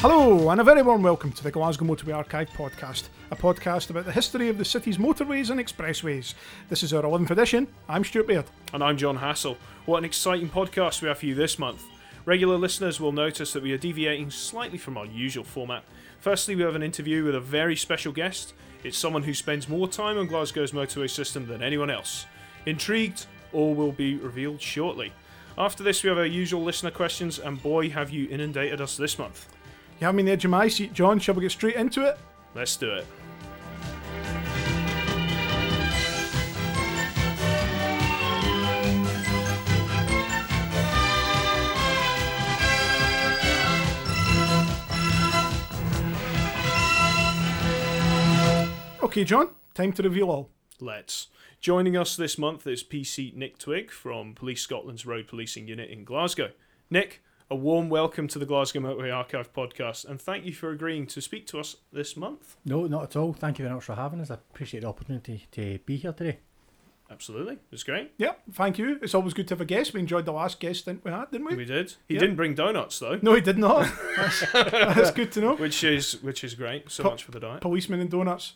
Hello, and a very warm welcome to the Glasgow Motorway Archive podcast, a podcast about the history of the city's motorways and expressways. This is our 11th edition. I'm Stuart Baird. And I'm John Hassall. What an exciting podcast we have for you this month. Regular listeners will notice that we are deviating slightly from our usual format. Firstly, we have an interview with a very special guest. It's someone who spends more time on Glasgow's motorway system than anyone else. Intrigued? All will be revealed shortly. After this, we have our usual listener questions, and boy, have you inundated us this month. You have me on the edge of my seat, John. Shall we get straight into it? Let's do it. Okay, John, time to reveal all. Let's. Joining us this month is PC Nick Twigg from Police Scotland's Road Policing Unit in Glasgow. Nick, a warm welcome to the Glasgow Motorway Archive podcast, and thank you for agreeing to speak to us this month. No, not at all. Thank you very much for having us. I appreciate the opportunity to be here today. Absolutely, it's great. Yep, thank you. It's always good to have a guest. We enjoyed the last guest stint we had, didn't we? We did. He Yeah. didn't bring donuts though, No, he did not. That's, that's good to know. which is which is great. So Po- much for the diet. Policemen and donuts.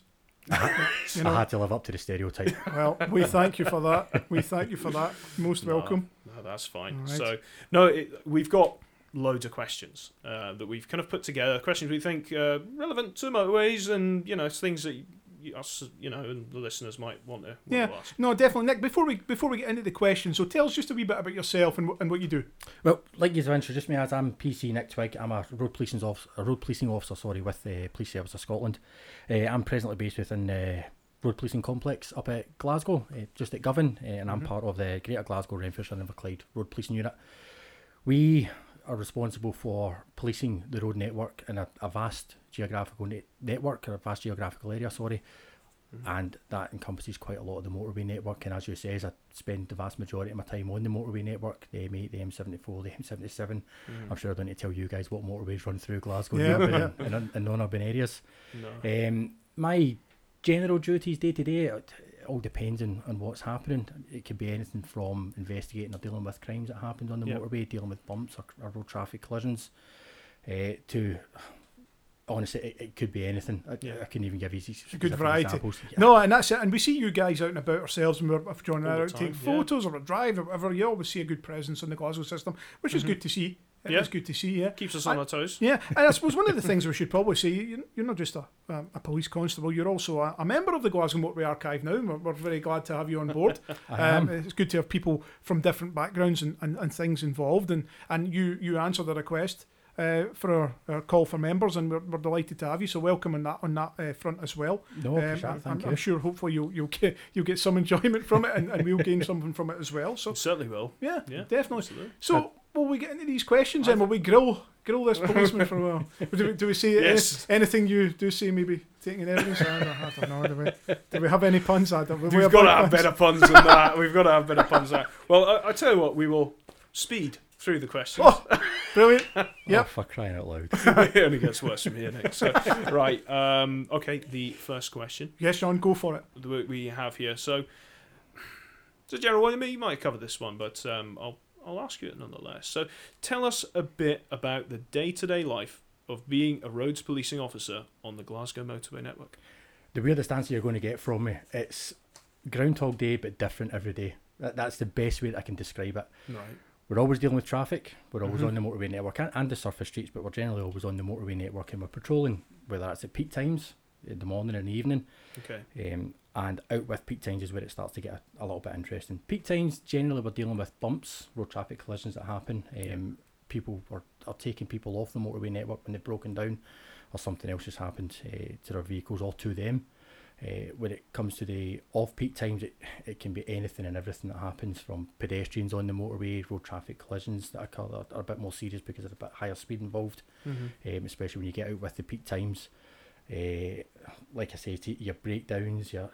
you know, I had to live up to the stereotype. well, we thank you for that. We thank you for that. Most welcome. No, that's fine. All right. So no, it, we've got loads of questions uh, that we've kind of put together. Questions we think uh, relevant to motorways, and you know, things that us, you know, and the listeners might want to, want Yeah. to ask. No, definitely, Nick. Before we before we get into the questions, so tell us just a wee bit about yourself and, and what you do. well, like you've introduced me as, I'm PC Nick Twigg. I'm a road policing officer, a road policing officer, sorry, with the Police Service of Scotland. Uh, I'm presently based within the road policing complex up at Glasgow, uh, just at Govan, uh, and I'm Mhm. part of the Greater Glasgow Renfrewshire and Inverclyde Road Policing Unit. We are responsible for policing the road network in a, a vast geographical ne- network, or a vast geographical area, sorry. and that encompasses quite a lot of the motorway network. And as you say, I spend the vast majority of my time on the motorway network, the M8, the M74, the M77. I'm sure I don't need to tell you guys what motorways run through Glasgow Yeah, and, and, and non-urban areas. No. Um, my general duties day to day, it all depends on, on what's happening. It could be anything from investigating or dealing with crimes that happened on the Yeah. motorway, dealing with bumps or, or road traffic collisions, uh, to honestly, it, it could be anything. I, Yeah. I couldn't even give you s- a good variety. examples. Yeah. No, and that's it. And we see you guys out and about ourselves, and we're if John and I All are the out taking yeah. photos or a drive or whatever. You always see a good presence on the Glasgow system, which is Mhm. good to see. It Yeah. is good to see. Yeah. Keeps us I- on our toes. Yeah, and I suppose one of the things we should probably say, you- you're not just a, a, a police constable, you're also a, a member of the Glasgow Motorway Archive now, we're, we're very glad to have you on board. I am. Um, it's good to have people from different backgrounds and, and, and things involved, and, and you, you answered the request uh, for our, our call for members, and we're, we're delighted to have you. So welcome on that on that uh, front as well. no, Um, appreciate it, I'm, thank I'm sure hopefully you'll you'll get you'll get some enjoyment from it, and, and we'll gain something from it as well. So Certainly will. yeah, Yeah, definitely. Absolutely. So will we get into these questions then? Will we grill grill this policeman for a while? Do we, do we say any- anything you do see maybe taking evidence? I don't, I don't know. Do we, do we have any puns? I don't, we We've have got to have puns? better puns than that. We've got to have better puns than that. Well, I, I tell you what, we will speed through the questions. Oh, brilliant. Oh, Yep. for crying out loud. it only gets worse from here, Nick. So, right. Um, okay, the first question Yes, Sean, go for it. that we have here. So, it's a general one. I mean, you might cover this one, but um, I'll I'll ask you it nonetheless. So, tell us a bit about the day-to-day life of being a roads policing officer on the Glasgow Motorway Network. The weirdest answer you're going to get from me, it's Groundhog Day, but different every day. That, that's the best way that I can describe it. Right. We're always dealing with traffic. We're always Mhm. on the motorway network and, and the surface streets, but we're generally always on the motorway network and we're patrolling, whether that's at peak times, in the morning and the evening. Okay. Um, and out with peak times is where it starts to get a, a little bit interesting. Peak times, generally, we're dealing with bumps, road traffic collisions that happen. Um, Yeah. People are, are taking people off the motorway network when they've broken down or something else has happened uh, to their vehicles or to them. Uh, when it comes to the off peak times, it, it can be anything and everything that happens from pedestrians on the motorway, road traffic collisions that occur that are a bit more serious because of a bit higher speed involved Mm-hmm. um, especially when you get out with the peak times. Uh, like I say, your breakdowns, your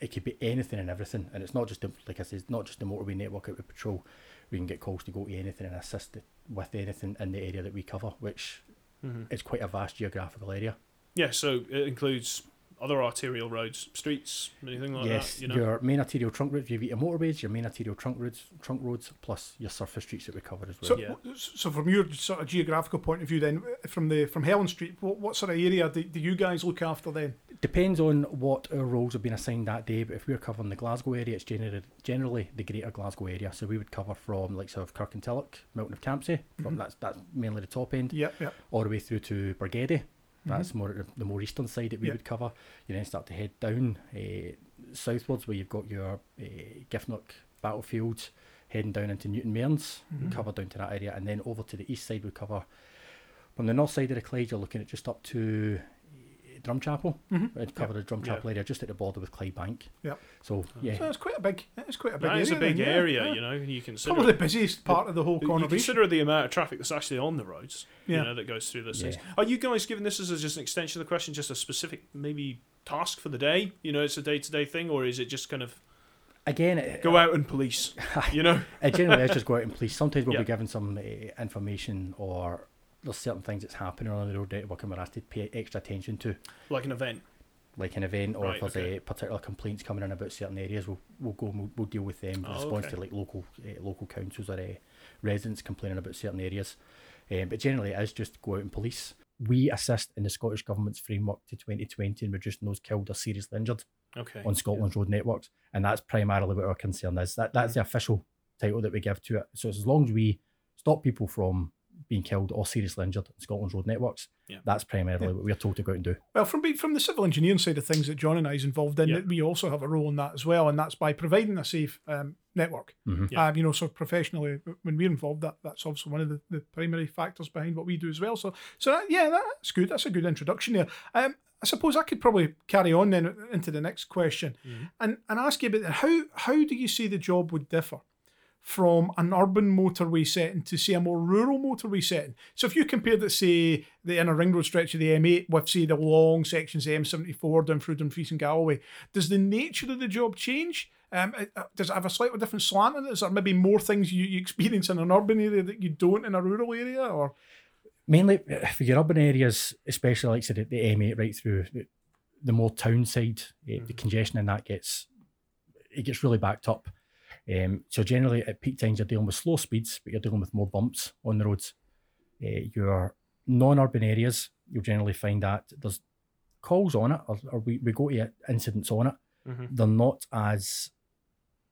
it could be anything and everything, and it's not just the, like I said, it's not just the motorway network out with patrol. We can get calls to go to anything and assist with anything in the area that we cover, which Mm-hmm. is quite a vast geographical area. Yeah, so it includes other arterial roads, streets, anything like yes, that. You know. your main arterial trunk roads. You've got your motorways, your main arterial trunk roads, trunk roads, plus your surface streets that we cover as well. So, Yeah. so from your sort of geographical point of view, then uh, from the from Helen Street, what, what sort of area do, do you guys look after then? Depends on what our roles have been assigned that day, but if we're covering the Glasgow area, it's generally, generally the greater Glasgow area. So we would cover from like sort of Kirkintilloch, Milton of Campsie, from mm-hmm. that's that's mainly the top end, Yeah, yeah. all the way through to Bargeddie. That's more the- more eastern side that we Yeah. would cover. You then start to head down uh, southwards where you've got your uh, Giffnock battlefields, heading down into Newton Mearns, we cover down to that area, and then over to the east side we cover from the north side of the Clyde. You're looking at just up to eh, Drumchapel. Mhm. We'd cover the Drumchapel Yeah. area just at the border with Clydebank. Yep. So yeah, So it's quite a big. It's quite a big That area. is a big then, area, yeah. you know. You consider Probably the busiest part of the whole you corner consider the amount of traffic that's actually on the roads, Yeah. you know, that goes through this. things. Yeah. Are you guys giving this as a- just an extension of the question, just a specific maybe task for the day? You know, it's a day to day thing, or is it just kind of again, it, go out and police? You know, it generally is just go out and police. Sometimes we'll Yeah. be given some uh, information or there's certain things that's happening on the road network and we're asked to pay extra attention to. like an event. like an event or Right, if there's okay. uh, particular complaints coming in about certain areas, we'll, we'll go and we'll, we'll deal with them. Oh, response okay. to like local uh, local councils or uh, residents complaining about certain areas. Um, but generally, it is just go out and police. We assist in the Scottish Government's framework to 2020 in reducing those killed or seriously injured Okay. on Scotland's road networks, and that's primarily what our concern is. That that's the official title that we give to it. So as long as we stop people from being killed or seriously injured on Scotland's road networks, Yeah. that's primarily Yeah. what we're told to go out and do. Well, from be- from the civil engineering side of things that John and I is involved in, Yeah. we also have a role in that as well, and that's by providing a safe um, network. Mhm. Yeah. Uh, you know, so professionally, when we're involved, that that's also one of the, the primary factors behind what we do as well. So, so that, yeah, that's good. That's a good introduction there. Um, I suppose I could probably carry on then into the next question Mhm. and and ask you about how how do you see the job would differ from an urban motorway setting to say a more rural motorway setting. So if you compared it, say, the inner ring road stretch of the M8 with say the long sections of M74 down through Dumfries and Galloway, does the nature of the job change? Um, uh, uh, does it have a slightly different slant in it? Is there maybe more things you, you experience in an urban area that you don't in a rural area? Or mainly for your urban areas, especially like say the, the M8 right through the, the more town side, eh, the congestion in that gets it gets really backed up. Um, so generally at peak times you're dealing with slow speeds, but you're dealing with more bumps on the roads. Uh, your non-urban areas, you'll generally find that there's calls on it, or, or we, we go to incidents on it. Mhm. They're not as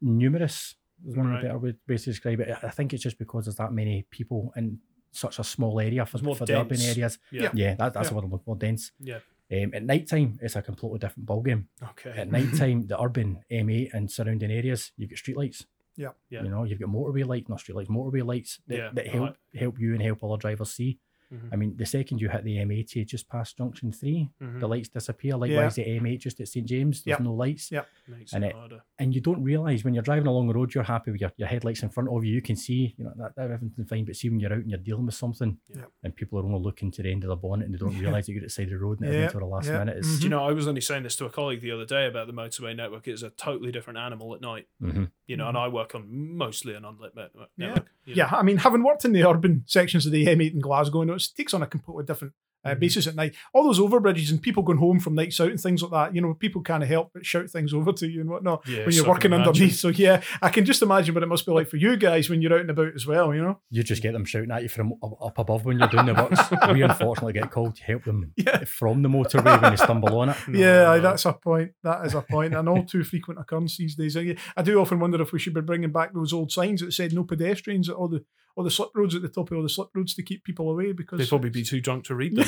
numerous. Is one Right. of the better way- ways to describe it. I- think it's just because there's that many people in such a small area for, for the urban areas. Yeah. Yeah, that, that's Yeah. the word I'm looking for, dense. Yeah. Um, at night time, it's a completely different ballgame. Okay. At night time, the urban M8 and surrounding areas, you've got streetlights. Yeah. Yeah. You know, you've got motorway lights, not streetlights, motorway lights that, Yeah, that right. help help you and help other drivers see. Mhm. I mean, the second you hit the M80 just past junction 3 Mhm. the lights disappear. Likewise, the M8 just at St James, there's Yeah. no lights. Yeah. Makes and it it- harder. And you don't realise when you're driving along the road, you're happy with your, your headlights in front of you. You can see, you know, that, that everything's fine. But see, when you're out and you're dealing with something, Yeah. and people are only looking to the end of the bonnet and they don't realise that you're at the side of the road and Yeah, everything until the last yeah, minute. It's, mhm. Do you know, I was only saying this to a colleague the other day about the motorway network. It's a totally different animal at night. Mhm. You know, and I work on mostly an unlit net- network. Yeah. you know. yeah, I mean, having worked in the urban sections of the M8 in Glasgow, you know, it takes on a completely different uh, Mhm. basis at night. All those overbridges and people going home from nights out and things like that, you know, people can't help but shout things over to you and whatnot Yeah, when you're so working underneath. So yeah, I can just imagine what it must be like for you guys when you're out and about as well. You know. You just get them shouting at you from up, above when you're doing the works. we unfortunately get called to help them Yeah. from the motorway when they stumble on it. No, yeah, no. that's a point. That is a point. An all too frequent occurrence these days. I, I do often wonder if we should be bringing back those old signs that said no pedestrians at all the all the slip roads at the top of all the slip roads to keep people away because They'd probably be too drunk to read them.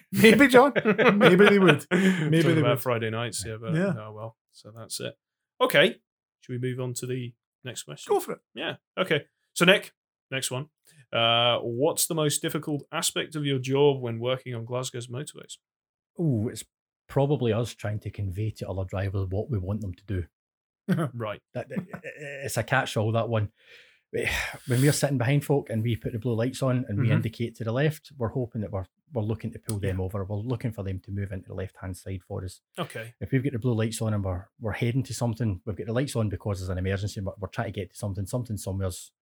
maybe John, maybe they would. Maybe Talking they about would. Friday nights, yeah, but Yeah. oh well. So that's it. Okay. Should we move on to the next question? Go for it. Yeah. Okay. So Nick, next one. Uh, what's the most difficult aspect of your job when working on Glasgow's motorways? Oh, it's probably us trying to convey to other drivers what we want them to do. Right. That, it's a catch-all that one. When we're sitting behind folk and we put the blue lights on and we Mhm. indicate to the left, we're hoping that we're we're looking to pull them over. We're looking for them to move into the left-hand side for us. Okay. If we've got the blue lights on and we're we're heading to something, we've got the lights on because there's an emergency. We're, we're trying to get to something. Something somewhere's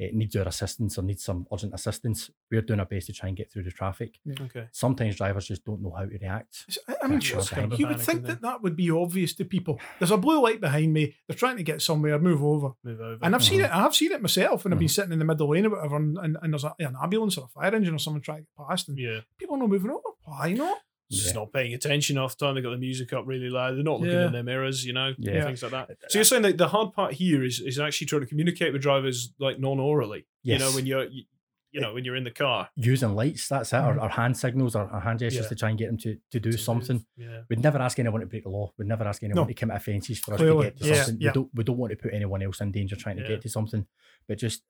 uh, needs our assistance or needs some urgent assistance, we're doing our best to try and get through the traffic. Okay. Sometimes drivers just don't know how to react. I- I mean, That's you- just kind of you would think that that would be obvious to people. There's a blue light behind me. They're trying to get somewhere. Move over. Move over. And I've seen Mhm. it. I've seen it myself when I've been Mhm. sitting in the middle lane or whatever, and, and, and there's a, an ambulance or a fire engine or someone trying to get past, and yeah. people are not moving over. Why not? Just Yeah. not paying attention half the time. They've got the music up really loud. They're not looking Yeah. in their mirrors, you know, Yeah. things like that. So you're saying that the hard part here is is actually trying to communicate with drivers like non-orally. You know, when you're you, you know when you're in the car. Using lights, that's it, or, mm-hmm. or hand signals or, or hand gestures Yeah. to try and get them to, to do to something. Yeah. We'd never ask anyone to break the law. We'd never ask anyone No. to commit offences for us Clearly, to get to yeah, something. yeah. We don't we don't want to put anyone else in danger trying to Yeah. get to something. But just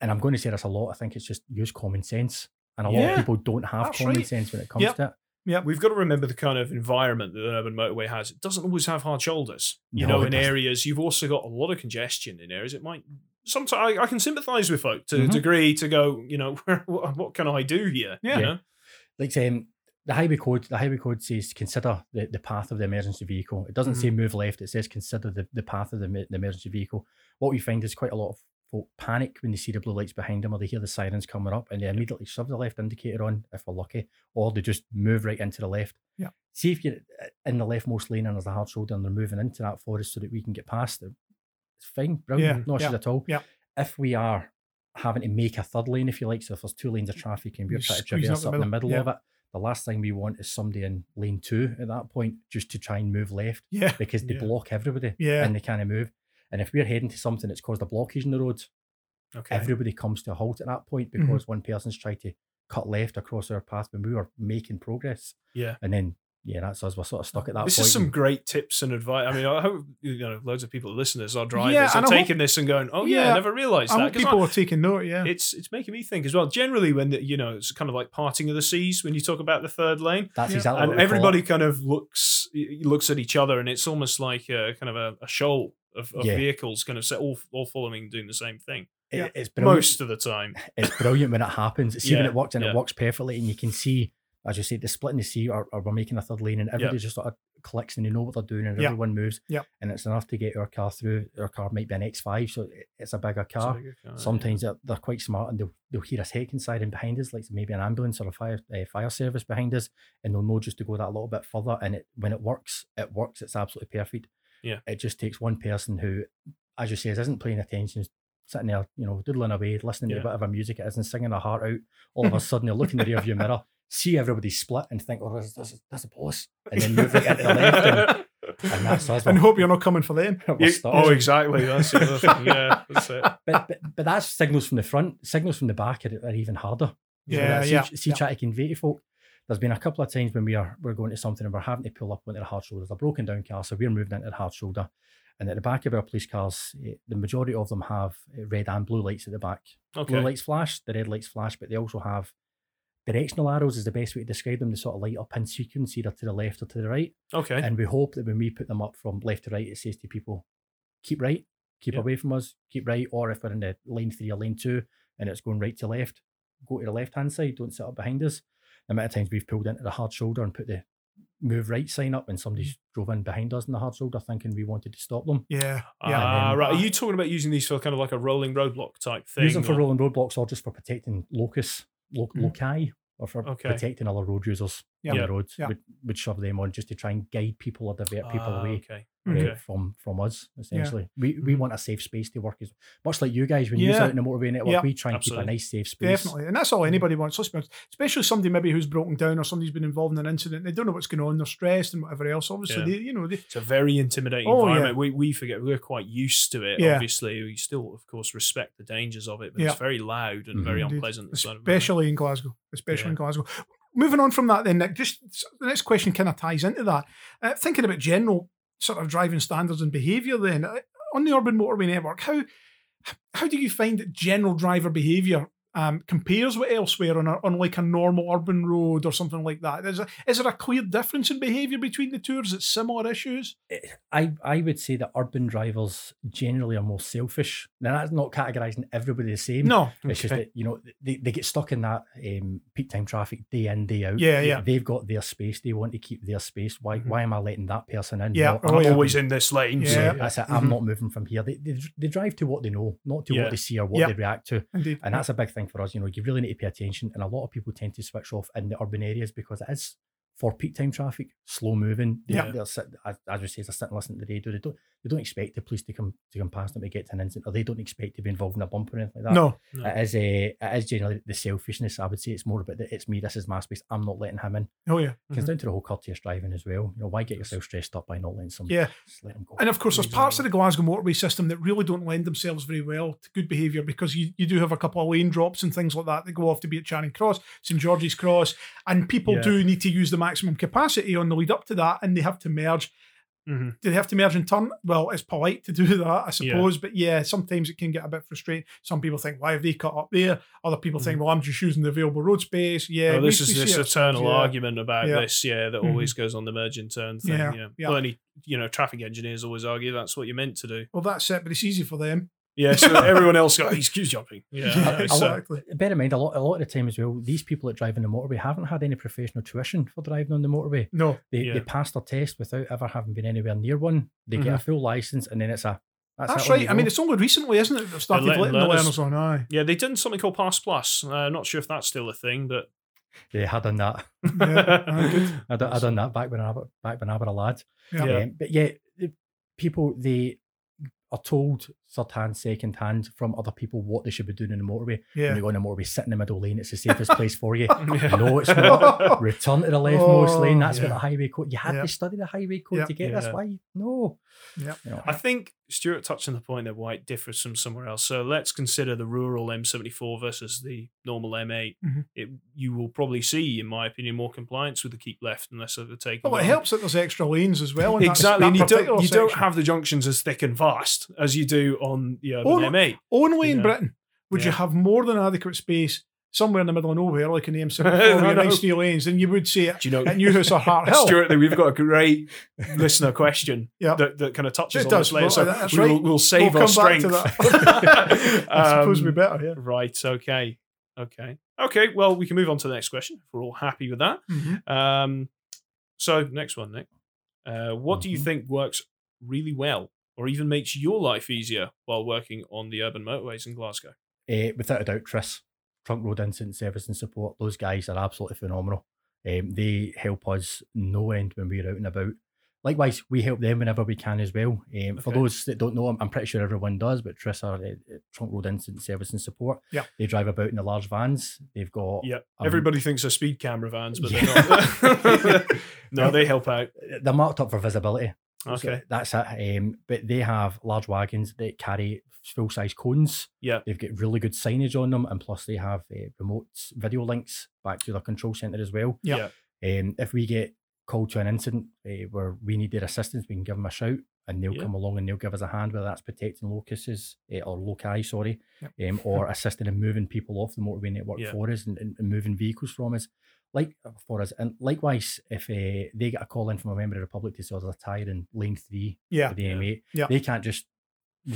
and I'm going to say this a lot, I think it's just use common sense. And a lot of people don't have That's common right. sense when it comes Yep. to it. We've got to remember the kind of environment that an urban motorway has. It doesn't always have hard shoulders. You No, know, in doesn't. areas you've also got a lot of congestion in areas. It might sometimes I, I can sympathise with folk to a Mhm. degree to go. You know, what, what can I do here? Yeah. You know? Like um, the highway code, the highway code says consider the, the path of the emergency vehicle. It doesn't say Mm-hmm. move left. It says consider the, the path of the, the emergency vehicle. What we find is quite a lot of folk panic when they see the blue lights behind them or they hear the sirens coming up and they immediately shove the left indicator on if we're lucky, or they just move right into the left. Yeah. See if you're uh, in the leftmost lane and there's a hard shoulder and they're moving into that forest so that we can get past it. It's fine, brilliant, Yeah, no issues yeah, at all. yeah. If we are having to make a third lane, if you like, so if there's two lanes of traffic and we're You're trying to traverse up in the middle middle, of it, the last thing we want is somebody in lane two at that point just to try and move left Yeah, because they Yeah. block everybody yeah, and they can't move. And if we're heading to something that's caused a blockage in the road, Okay. everybody comes to a halt at that point Mhm. because one person's tried to cut left across our path when we were making progress. yeah. And then, yeah, that's us. We're sort of stuck at that This point. is some great tips and advice. I mean, I hope you know loads of people, listeners, our drivers Yeah, are I hope- taking this and going, "Oh yeah, Yeah, I never realised that." people I- are taking note. Yeah, it's it's making me think as well. Generally, when the, you know it's kind of like parting of the seas when you talk about the third lane, That's Yeah. exactly and what we call everybody kind of looks looks at each other, and it's almost like a, kind of a, a shoal of, of Yeah. vehicles, kind of set, all all following doing the same thing It- Yeah. It's brilliant. most of the time. it's brilliant when it happens. See when Yeah, it works and yeah. it works perfectly, and you can see, as you say, the split in the sea, or, or we're making a third lane, and everybody just sort of clicks and they know what they're doing, and Yeah. everyone moves. Yeah. And it's enough to get our car through. Our car might be an X5, so it's a bigger It's a car. bigger car, yeah. Sometimes they're, they're quite smart and they'll, they'll hear us hecking and behind us, like maybe an ambulance or a fire uh, fire service behind us, and they'll know just to go that little bit further. And it when it works, it works. It's absolutely perfect. Yeah. It just takes one person who, as you say, isn't paying attention, sitting there, you know, doodling away, listening Yeah. to whatever music it is and singing their heart out. All of a sudden, they look in the rearview mirror, see everybody split, and think, "Oh, there's, there's, there's a boss," and then move right into the left, and, and that's us. and hope you're not coming for them. You- oh, exactly. That's the other thing. Yeah, that's it. but, but but that's signals from the front. Signals from the back are, are even harder. You know, Yeah, see, yeah, See, yeah. try to convey to folk. There's been a couple of times when we are we're going to something and we're having to pull up onto the hard shoulder. There's a broken down car, so we're moving into the hard shoulder. And at the back of our police cars, eh, the majority of them have eh, red and blue lights at the back. Okay. Blue lights flash, the red lights flash, but they also have directional arrows. Is the best way to describe them. They sort of light up in sequence, either to the left or to the right. Okay. And we hope that when we put them up from left to right, it says to people, keep right, keep Yeah. away from us, keep right. Or if we're in the lane three or lane two and it's going right to left, go to the left hand side, don't sit up behind us. The amount of times we've pulled into the hard shoulder and put the move right sign up and somebody's drove in behind us in the hard shoulder thinking we wanted to stop them. Yeah, yeah. Ah, um, right. Are you talking about using these for kind of like a rolling roadblock type thing? Use them for rolling roadblocks or just for protecting locus, lo- Mhm. loci, or for Okay. protecting other road users Yeah. on the roads. Yeah. Would, would shove them on just to try and guide people or divert people Ah, away. Okay. uh, Okay. from from us essentially. We we Mhm. want a safe space to work as much like you guys when you're out in the motorway network. Yeah. We try and keep a nice safe space. Definitely, and that's all anybody wants. Let's be honest, especially somebody maybe who's broken down or somebody's been involved in an incident. They don't know what's going on. They're stressed and whatever else. Obviously, Yeah. they, you know, they, It's a very intimidating Oh, yeah. environment. We, we forget we're quite used to it. Yeah. Obviously, we still, of course, respect the dangers of it, but Yeah. it's very loud and very Mhm. Indeed. unpleasant. especially in Glasgow, especially Yeah. in Glasgow. Moving on from that, then Nick, just the next question kind of ties into that. Uh, thinking about general sort of driving standards and behaviour, then uh, on the urban motorway network, how how do you find that general driver behaviour um, compares with elsewhere on, a, on like a normal urban road or something like that? Is, there- is there a clear difference in behaviour between the two, or is it similar issues? I, I would say that urban drivers generally are more selfish. Now that's not categorising everybody the same. No. It's just that you know they, they get stuck in that um, peak time traffic day in day out. Yeah, yeah. They've got their space. They want to keep their space. Why Mhm. why am I letting that person in? Yeah, Well, I'm. Always in this lane. Yeah. so- Yeah, that's it. I'm Mhm. not moving from here. They, they they drive to what they know, not to Yeah. what they see or what Yeah. they react to. Indeed. And that's a big thing for us. You know, you really need to pay attention. And a lot of people tend to switch off in the urban areas because it is for peak time traffic, slow moving. They, Yeah. They're sit, as, as we say, they're sitting listening to the radio. They don't they don't expect the police to come to come past them to get to an incident, or they don't expect to be involved in a bump or anything like that. no. No. It is a, it is generally the selfishness. I would say it's more about that it's me. This is my space. I'm not letting him in. Oh, yeah. It comes mm-hmm. down to the whole courteous driving as well. You know, why get yourself stressed up by not letting some? Yeah. Just let them go. And of course, there's parts of the Glasgow motorway system that really don't lend themselves very well to good behaviour because you, you do have a couple of lane drops and things like that that go off to be at Charing Cross, St George's Cross, and people Yeah. do need to use the maximum capacity on the lead up to that, and they have to merge. Mhm. Do they have to merge and turn? Well, it's polite to do that, I suppose, but yeah, sometimes it can get a bit frustrating. Some people think, why have they cut up there? Other people think, well, I'm just using the available road space. Yeah, Mm-hmm. Oh, this we- is we this eternal Yeah. argument about Yeah. this, yeah, that Mhm. always goes on the merge and turn thing. Yeah, Yeah. yeah. Well, only you know, traffic engineers always argue that's what you're meant to do. Well, that's it, but it's easy for them. Yeah, so everyone else got he's queue jumping. Yeah, Yeah, so- exactly. Bear in mind, a lot, a lot of the time as well, these people that drive on the motorway haven't had any professional tuition for driving on the motorway. No, They, Yeah. they pass their test without ever having been anywhere near one. They get a full license, and then it's a that's, that's right. I mean, it's only recently, isn't it? They've started letting letting the learners- learners on. Aye. Yeah, they did something called Pass Plus. Uh, not sure if that's still a thing, but yeah, I done that. Yeah, good. I done, I done that back when I wa- back when I was a lad. Yeah. Yeah. Um, but yeah, people they are told third hand, second hand from other people what they should be doing in the motorway. When Yeah. you go on the motorway, sit in the middle lane. It's the safest place for you. Yeah. No, it's not. Return to the leftmost Oh, lane. That's yeah. what the highway code. You had Yeah. to study the highway code Yeah. to get Yeah. this. Why? No. Yeah. You know, I think Stuart touched on the point that White differs from somewhere else. So let's consider the rural M74 versus the normal M8. Mhm. It, you will probably see, in my opinion, more compliance with the keep left and less overtaking. Well, it helps that there's extra lanes as well. in that- Exactly, that and you don't you don't have the junctions as thick and fast as you do on the urban Oh. M8. Only in Yeah. Britain would you have more than adequate space somewhere in the middle of nowhere, like in the M74 I with nice three lanes, than you would say at, Do you know, at Newhouse or Harthill. Stuart, we've got a great listener question Yeah. that, that kind of touches It on does. this later. Well, so we'll, right. we'll save we'll our strength. I suppose we Um, better, yeah. Right. Okay. Okay. Okay. Well, we can move on to the next question. If we're all happy with that. Mhm. Um, so next one, Nick. Uh, what do you Mhm. think works really well, or even makes your life easier while working on the urban motorways in Glasgow? Eh, without a doubt, TRISS, Trunk Road Incident Service and Support, those guys are absolutely phenomenal. Um, they help us no end when we're out and about. Likewise, we help them whenever we can as well. Um, For those that don't know, I'm, I'm pretty sure everyone does, but TRISS are uh, uh, Trunk Road Incident Service and Support. Yeah. They drive about in the large vans. They've got Yeah. um, Everybody thinks they're speed camera vans, but Yeah. they're not. no, they help out. they're marked up for visibility. So Okay. that's it. Um, but they have large wagons that carry full size cones. Yeah. They've got really good signage on them, and plus they have uh, remote video links back to their control center as well. Yeah. Um, if we get called to an incident uh, where we need their assistance, we can give them a shout, and they'll Yeah. come along and they'll give us a hand, whether that's protecting locuses uh, or loci, sorry, Yep. um, or assisting in moving people off the motorway network Yeah. for us and, and, and moving vehicles from us like uh, for us. And likewise, if uh, they get a call in from a member of the public to say there's a tyre in lane three Yeah. for the Yeah. M8, Yeah. they can't just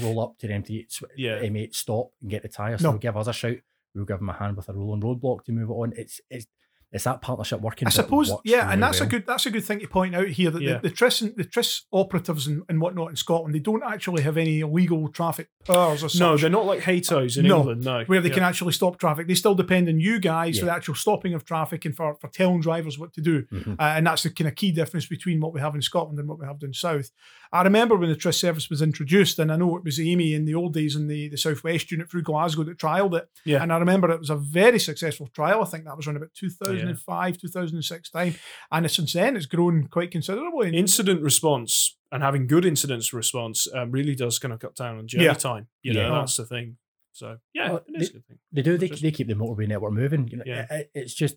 roll up to the empty Yeah. M8, stop and get the tyre. So No. give us a shout. We'll give them a hand with a rolling roadblock to move it on. It's it's it's that partnership working. I suppose, works yeah, and really that's a good that's a good thing to point out here that Yeah. the, the TRISS and, the TRISS operatives and, and whatnot in Scotland they don't actually have any illegal traffic powers or such. No, they're not like HATOs in No, England. No, where they Yeah. can actually stop traffic. They still depend on you guys for the actual stopping of traffic and for, for telling drivers what to do. Mhm. Uh, and that's the kind of key difference between what we have in Scotland and what we have down south. I remember when the TRISS service was introduced, and I know it was Amey in the old days in the, the Southwest unit through Glasgow that trialled it. Yeah. And I remember it was a very successful trial. I think that was around about 2005, 2006 time. And since then, it's grown quite considerably. Incident response and having good incident response um, really does kind of cut down on journey Yeah. time. You know, Yeah. that's the thing. So yeah, Well, it is a good thing. They do. They, Just- they keep the motorway network moving. You know, Yeah. it- it- it's just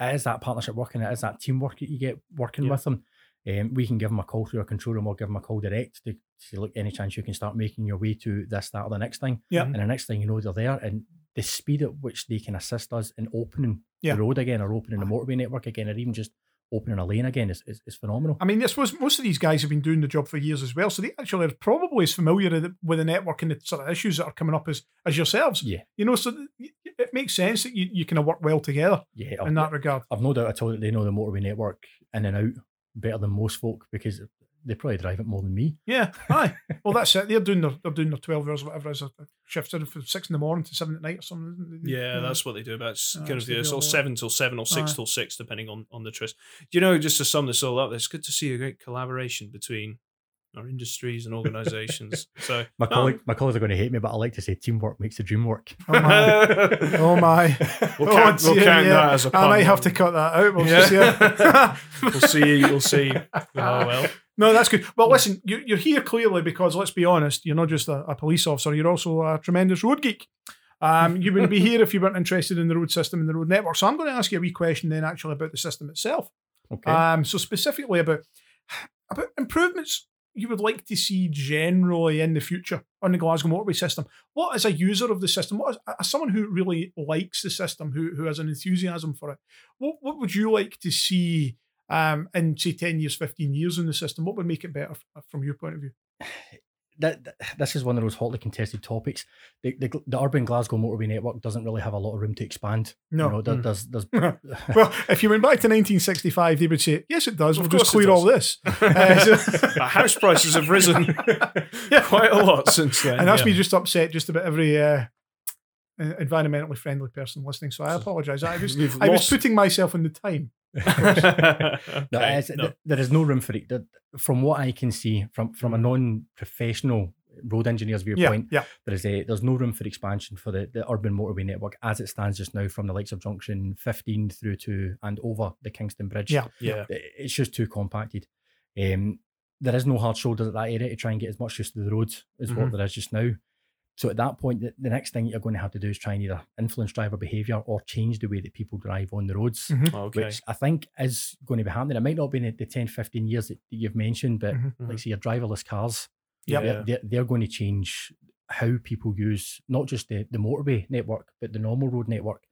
it is that partnership working. It is that teamwork that you get working Yeah. with them. Um, we can give them a call through our control room or give them a call direct to say, look, any chance you can start making your way to this, that, or the next thing. Yeah. And the next thing you know, they're there and the speed at which they can assist us in opening Yeah. the road again, or opening the motorway network again, or even just opening a lane again is, is, is phenomenal. I mean, this was most of these guys have been doing the job for years as well, so they actually are probably as familiar with the- network and the sort of issues that are coming up as as yourselves. Yeah. You know, so it makes sense that you, you kind of work well together Yeah, in that regard. I've no doubt at all that they know the motorway network in and out better than most folk because they probably drive it more than me. Yeah, aye. Well, that's it. They're doing their they're doing their twelve hours, or whatever it is, a shift in from six in the morning to seven at night or something. isn't? Yeah, that's what they do. About Oh, kind of the the sort seven till seven or six Aye. till six, depending on on the tryst. Do you know? Just to sum this all up, it's good to see a great collaboration between our industries and organisations. so My no. colleague, my colleagues are going to hate me, but I like to say teamwork makes the dream work. Oh my. Oh my. We'll Oh, count, we'll count yeah. that as a I might have to cut that out. We'll Yeah. see we'll see. We'll see. Oh well. No, that's good. Well, listen, you, you're here clearly because let's be honest, you're not just a, a police officer, you're also a tremendous road geek. Um, you wouldn't be here if you weren't interested in the road system and the road network. So I'm going to ask you a wee question then, actually, about the system itself. Okay. Um, so specifically about about improvements you would like to see generally in the future on the Glasgow motorway system. What as a user of the system, what is, as someone who really likes the system, who who has an enthusiasm for it, what what would you like to see um, in say ten years, fifteen years in the system? What would make it better from your point of view? that, that- this is one of those hotly contested topics. The, the, the urban Glasgow motorway network doesn't really have a lot of room to expand. No. you know, there, Mm. there's there's well, if you went back to 1965, they would say, yes, it does. Of We'll just course it clear all this. Uh, so- house prices have risen quite a lot since then. and that's yeah. me just upset just about every uh, environmentally friendly person listening. So I apologise. I was We've I was putting myself in the time. No, Okay, no. th- there is no room for it. There- From what I can see, from from a non-professional road engineer's viewpoint, yeah, there is a there's no room for expansion for the, the urban motorway network as it stands just now, from the likes of Junction 15 through to and over the Kingston Bridge. Yeah. yeah. It's just too compacted. Um, there is no hard shoulders at that area to try and get as much use to the roads as what Mhm. there is just now. So at that point, the, the next thing you're going to have to do is try and either influence driver behaviour or change the way that people drive on the roads Mhm. Okay. which I think is going to be happening. It might not be in the, the 10, 15 years that, that you've mentioned, but Mhm. like say your driverless cars, Yep. they're, they're, they're going to change how people use not just the, the motorway network, but the normal road network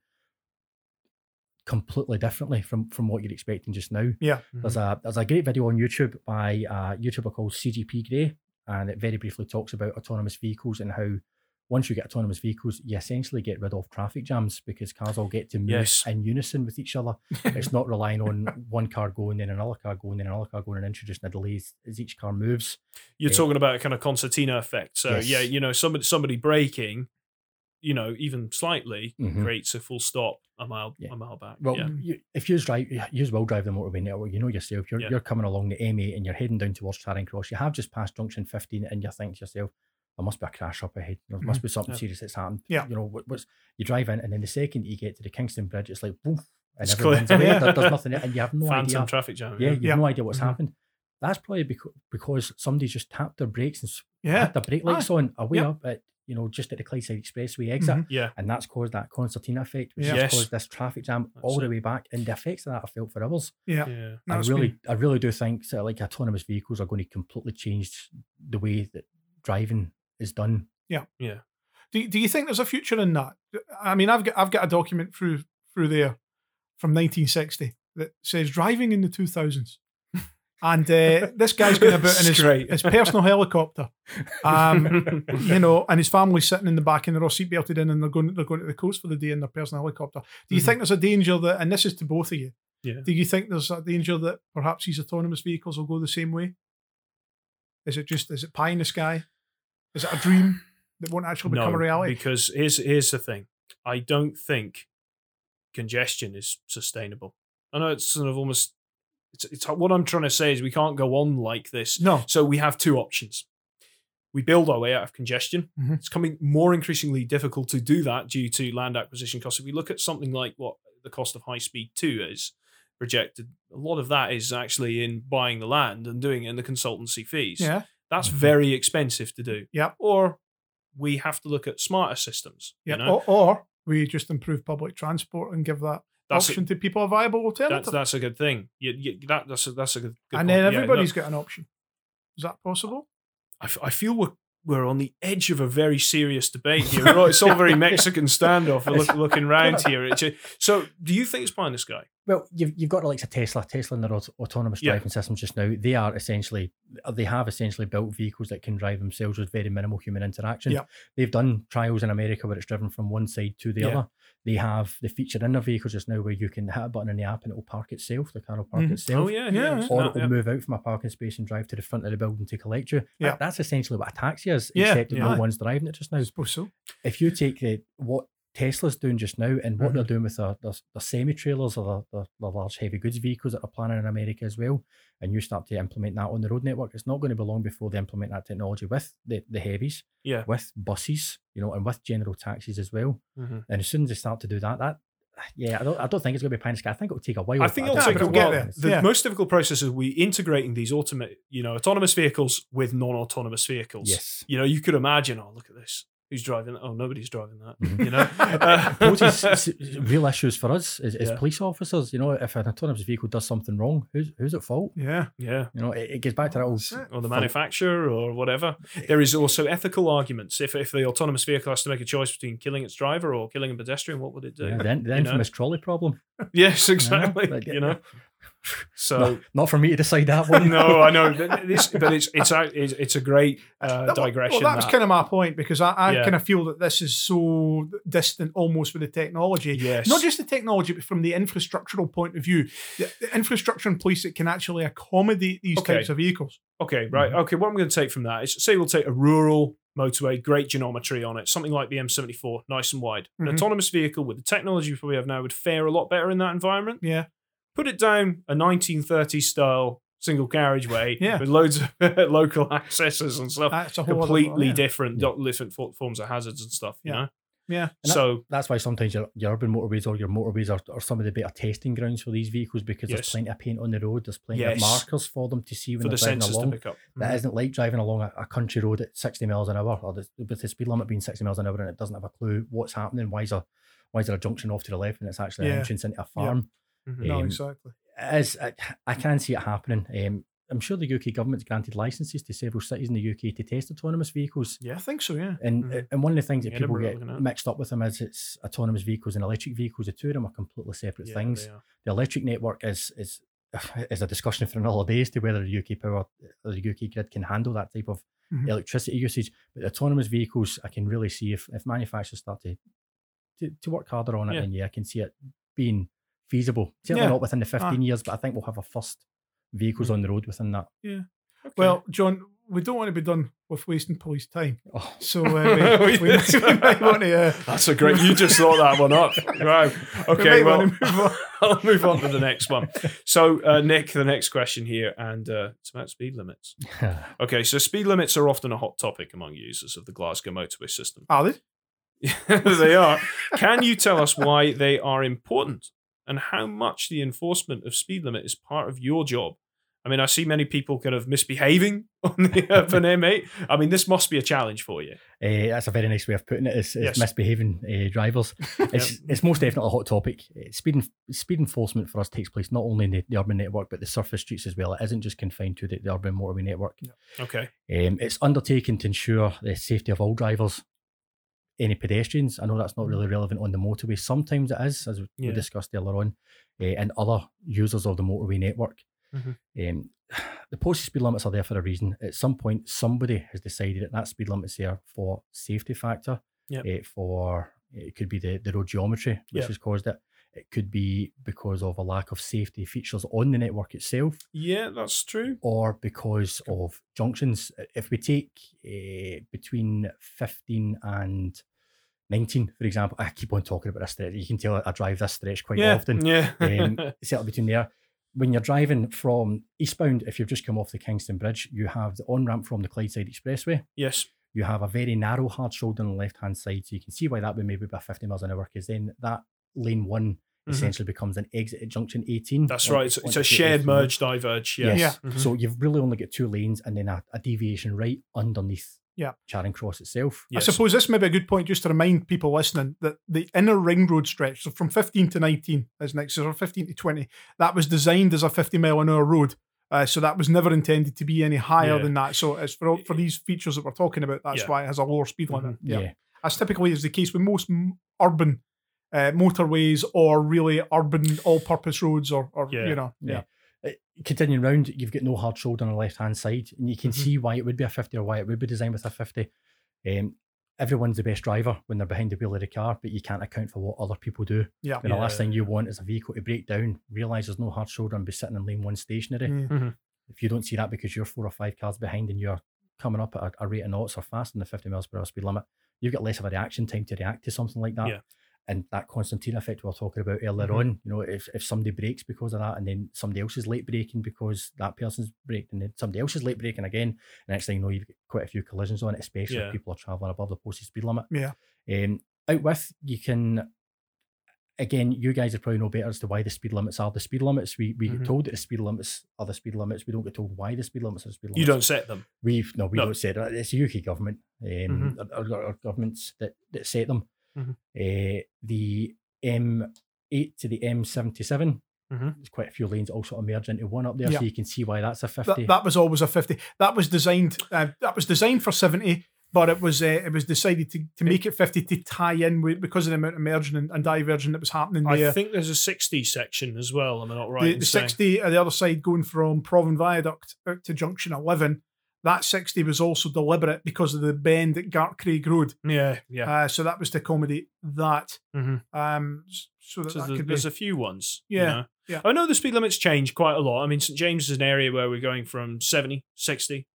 completely differently from, from what you're expecting just now. Yeah. There's a there's a great video on YouTube by a YouTuber called CGP Grey, and it very briefly talks about autonomous vehicles and how once you get autonomous vehicles, you essentially get rid of traffic jams because cars all get to move Yes. in unison with each other. it's not relying on one car going, then another car going, then another car going, and introducing a delay as, each car moves. You're Yeah. talking about a kind of concertina effect. So Yes. yeah, you know, somebody somebody braking, you know, even slightly Mhm. creates a full stop a mile Yeah. a mile back. Well, yeah. you, if you drive, you will drive the motorway network. You know yourself. You're, Yeah. you're coming along the M8 and you're heading down towards Charing Cross. You have just passed junction 15, and you think to yourself, "There must be a crash up ahead. There must be something Yeah. serious that's happened." Yeah. You know, what, what's you drive in, and then the second you get to the Kingston Bridge, it's like boom, and It's everyone's away. Yeah. There- there's nothing, and you have no Phantom idea. traffic jam. Yeah, you have Yeah. no idea what's Mhm. happened. That's probably because, because somebody just tapped their brakes and Yeah. had their brake lights on away Yeah. up at you know just at the Clydeside Expressway exit Mhm. Yeah. and that's caused that concertina effect, which Yeah. has Yes. caused this traffic jam all That's the way back. And the effects of that are felt for hours. Yeah. Yeah. That's I really, been- I really do think that like autonomous vehicles are going to completely change the way that driving is done. Yeah. Yeah. Do, do you think there's a future in that? I mean, I've got I've got a document through through there from 1960 that says driving in the 2000s, and uh, this guy's going about in his, Straight. his personal helicopter, um, you know, and his family's sitting in the back and they're all seatbelted in and they're going they're going to the coast for the day in their personal helicopter. Do you Mhm. think there's a danger that, and this is to both of you, Yeah. do you think there's a danger that perhaps these autonomous vehicles will go the same way? Is it just is it pie in the sky? Is it a dream that won't actually become a reality? Because here's here's the thing. I don't think congestion is sustainable. I know it's sort of almost it's, it's what I'm trying to say is we can't go on like this. No. So we have two options. We build our way out of congestion. Mhm. It's coming more increasingly difficult to do that due to land acquisition costs. If we look at something like what the cost of high speed two is projected, a lot of that is actually in buying the land and doing it in the consultancy fees. Yeah. That's very expensive to do. Yep. Or we have to look at smarter systems. Yeah. You know? Or, or we just improve public transport and give that That's a- option to people a viable alternative. That's that's a good thing. You, you, that that's a, that's a good. good and point. then Yeah, everybody's no, got an option. Is that possible? I, f- I feel we're we're on the edge of a very serious debate here. It's all very Mexican standoff. Look, looking around here. So, do you think it's behind this guy? Well, you've, you've got the likes of Tesla, Tesla and their aut- autonomous Yeah. driving systems just now. They are essentially, they have essentially built vehicles that can drive themselves with very minimal human interaction. Yeah. They've done trials in America where it's driven from one side to the Yeah. other. They have the feature in their vehicles just now where you can hit a button in the app and it will park itself. The car will park Mhm. itself. Oh yeah, Yeah. yeah. Or No, it will yeah. move out from a parking space and drive to the front of the building to collect you. That- Yeah. that's essentially what a taxi is, Yeah, except yeah. no one's driving it just now I suppose so. if you take the what Tesla's doing just now and what Mhm. they're doing with their, their, their semi trailers or their, their, their large heavy goods vehicles that are planning in America as well, and you start to implement that on the road network, it's not going to be long before they implement that technology with the, the heavies, Yeah. with buses, you know, and with general taxis as well. Mhm. And as soon as they start to do that, that yeah, I don't, I don't think it's going to be pie in the sky. I think it'll take a while. I think it'll take a get while. The Yeah. most difficult process is we integrating these automate, you know, autonomous vehicles with non-autonomous vehicles. Yes. You know, you could imagine. Oh, look at this. Who's driving? that? Oh, nobody's driving that. Mhm. You know. Uh, Those is s- s- real issues for us is, as Yeah. police officers. You know, if an autonomous vehicle does something wrong, who's who's at fault? Yeah. yeah. You know, it, it gets back to that old or the Fun- manufacturer or whatever. There is also ethical arguments. If if the autonomous vehicle has to make a choice between killing its driver or killing a pedestrian, what would it do? Yeah, the, the you know? infamous trolley problem. Yes, exactly. like, you know. So No, not for me to decide that one. no, I know but this, but it's it's a it's, a great uh, That- digression. Well, that was kind of my point because I, I Yeah. kind of feel that this is so distant almost with the technology. yes, Not just the technology, but from the infrastructural point of view, the, the infrastructure in place that can actually accommodate these Okay. types of vehicles. Okay, right. Okay, what I'm going to take from that is say we'll take a rural motorway, great geometry on it, something like the M74, nice and wide. An Mhm. autonomous vehicle with the technology we probably have now would fare a lot better in that environment. Yeah. Put it down a 1930s style single carriageway Yeah. with loads of local accesses and stuff. That's a whole other- Completely yeah. different, Yeah. different forms of hazards and stuff. You Yeah. know. Yeah. And that- So That's why sometimes your, your urban motorways or your motorways are, are some of the better testing grounds for these vehicles because Yes. there's plenty of paint on the road, there's plenty Yes. of markers for them to see when for they're driving along. to pick up. That mm-hmm. isn't like driving along a, a country road at 60 miles an hour or the, with the speed limit being 60 miles an hour and it doesn't have a clue what's happening. Why is there, why is there a junction off to the left and it's actually Yeah. an entrance into a farm? Mhm. No, Um, exactly. As I, I can see it happening. Um, I'm sure the UK government's granted licenses to several cities in the UK to test autonomous vehicles. Yeah. I think so, yeah. And Mhm. and one of the things that Edinburgh, people get mixed up with them is it's autonomous vehicles and electric vehicles. The two of them are completely separate Yeah, things. The electric network is is is a discussion for another day as to whether the UK power or the UK grid can handle that type of Mhm. electricity usage. But autonomous vehicles, I can really see if, if manufacturers start to, to to work harder on it, Yeah. then yeah, I can see it being feasible. Certainly Yeah. not within the 15 Ah. years, but I think we'll have our first vehicles Mm. on the road within that. Okay. Well, John, we don't want to be done with wasting police time. Oh, So uh, we, we, Yes. we might want to. Uh, That's a great. You just thought that one up, right? Okay, might well, move on. I'll move on to the next one. So, uh, Nick, the next question here, and uh, it's about speed limits. Okay, so speed limits are often a hot topic among users of the Glasgow motorway system. Are they? they are. Can you tell us why they are important and how much the enforcement of speed limit is part of your job? I mean, I see many people kind of misbehaving on the for M8. I mean, this must be a challenge for you. Uh, that's a very nice way of putting it. Is, is Yes. misbehaving uh, drivers. It's it's most definitely a hot topic. Uh, Speed en- speed enforcement for us takes place not only in the, the urban network but the surface streets as well. It isn't just confined to the, the urban motorway network. Okay. Um, it's undertaken to ensure the safety of all drivers, any pedestrians. I know that's not really relevant on the motorway. Sometimes it is, as we Yeah. discussed earlier on, uh, and other users of the motorway network. Mhm. Um, the posted speed limits are there for a reason. At some point, somebody has decided that that speed limit's there for safety factor. Yep. eh, for it could be the, the road geometry which Yep. has caused it. It could be because of a lack of safety features on the network itself Yeah, that's true. or because of junctions. If we take uh, between 15 and 19, for example, I keep on talking about this stretch. You can tell I drive this stretch quite Yeah. often. Yeah. Um, certainly between there. When you're driving from eastbound, if you've just come off the Kingston Bridge, you have the on ramp from the Clydeside Expressway. yes. You have a very narrow hard shoulder on the left hand side. So you can see why that would maybe be 50 miles an hour because then that lane one Mhm. essentially becomes an exit at junction 18. That's on- right. It's, it's a the shared F1. merge diverge. Yeah. Yes. Mhm. So you've really only got two lanes and then a, a deviation right underneath Yeah. Charing Cross itself. Yes. I suppose this may be a good point just to remind people listening that the inner ring road stretch, so from 15 to 19 is next, so 15 to 20, that was designed as a 50 mile an hour road. Uh, so that was never intended to be any higher Yeah. than that. So it's for for these features that we're talking about. That's Yeah. why it has a lower speed limit. Mm-hmm. Yeah. Yeah, as typically is the case with most urban uh, motorways or really urban all-purpose roads, or, or Yeah. you know, Yeah. Uh, Continuing round, you've got no hard shoulder on the left hand side, and you can Mhm. see why it would be a 50 or why it would be designed with a 50. Um, everyone's the best driver when they're behind the wheel of the car, but you can't account for what other people do. yeah. And the last thing you want is a vehicle to break down, realise there's no hard shoulder, and be sitting in lane one stationary. Mm. If you don't see that because you're four or five cars behind and you're coming up at a, a rate of knots or faster than the 50 miles per hour speed limit, you've got less of a reaction time to react to something like that. Yeah. And that concertina effect we were talking about earlier Mhm. on, you know, if, if somebody breaks because of that and then somebody else is late breaking because that person's breaking, and then somebody else is late breaking again, and next thing you know, you've got quite a few collisions on it, especially Yeah. if people are travelling above the posted speed limit. Yeah. Um, out with, you can, again, you guys are probably know better as to why the speed limits are the speed limits. We, we Mhm. get told that the speed limits are the speed limits. We don't get told why the speed limits are the speed limits. You don't set them. We've no, we No. don't set it. It's the UK government, um, our, our- our governments that, that set them. Mhm. Uh, the M8 to the M77. Mhm. There's quite a few lanes also merge into one up there, Yeah. so you can see why that's a 50. That, that was always a fifty. That was designed. Uh, that was designed for seventy, but it was uh, it was decided to, to make it fifty to tie in with because of the amount of merging and, and diverging that was happening I think there's a 60 section as well. Am I not right? the, the 60 on the other side going from Provan Viaduct out to Junction 11, that 60 was also deliberate because of the bend at Gartcraig Road. Yeah, yeah. Uh, so that was to accommodate that. Mhm. Um, so that, So that there's, could be. there's a few ones. you Yeah, know. yeah. I know the speed limits change quite a lot. I mean, St James is an area where we're going from 70, 60.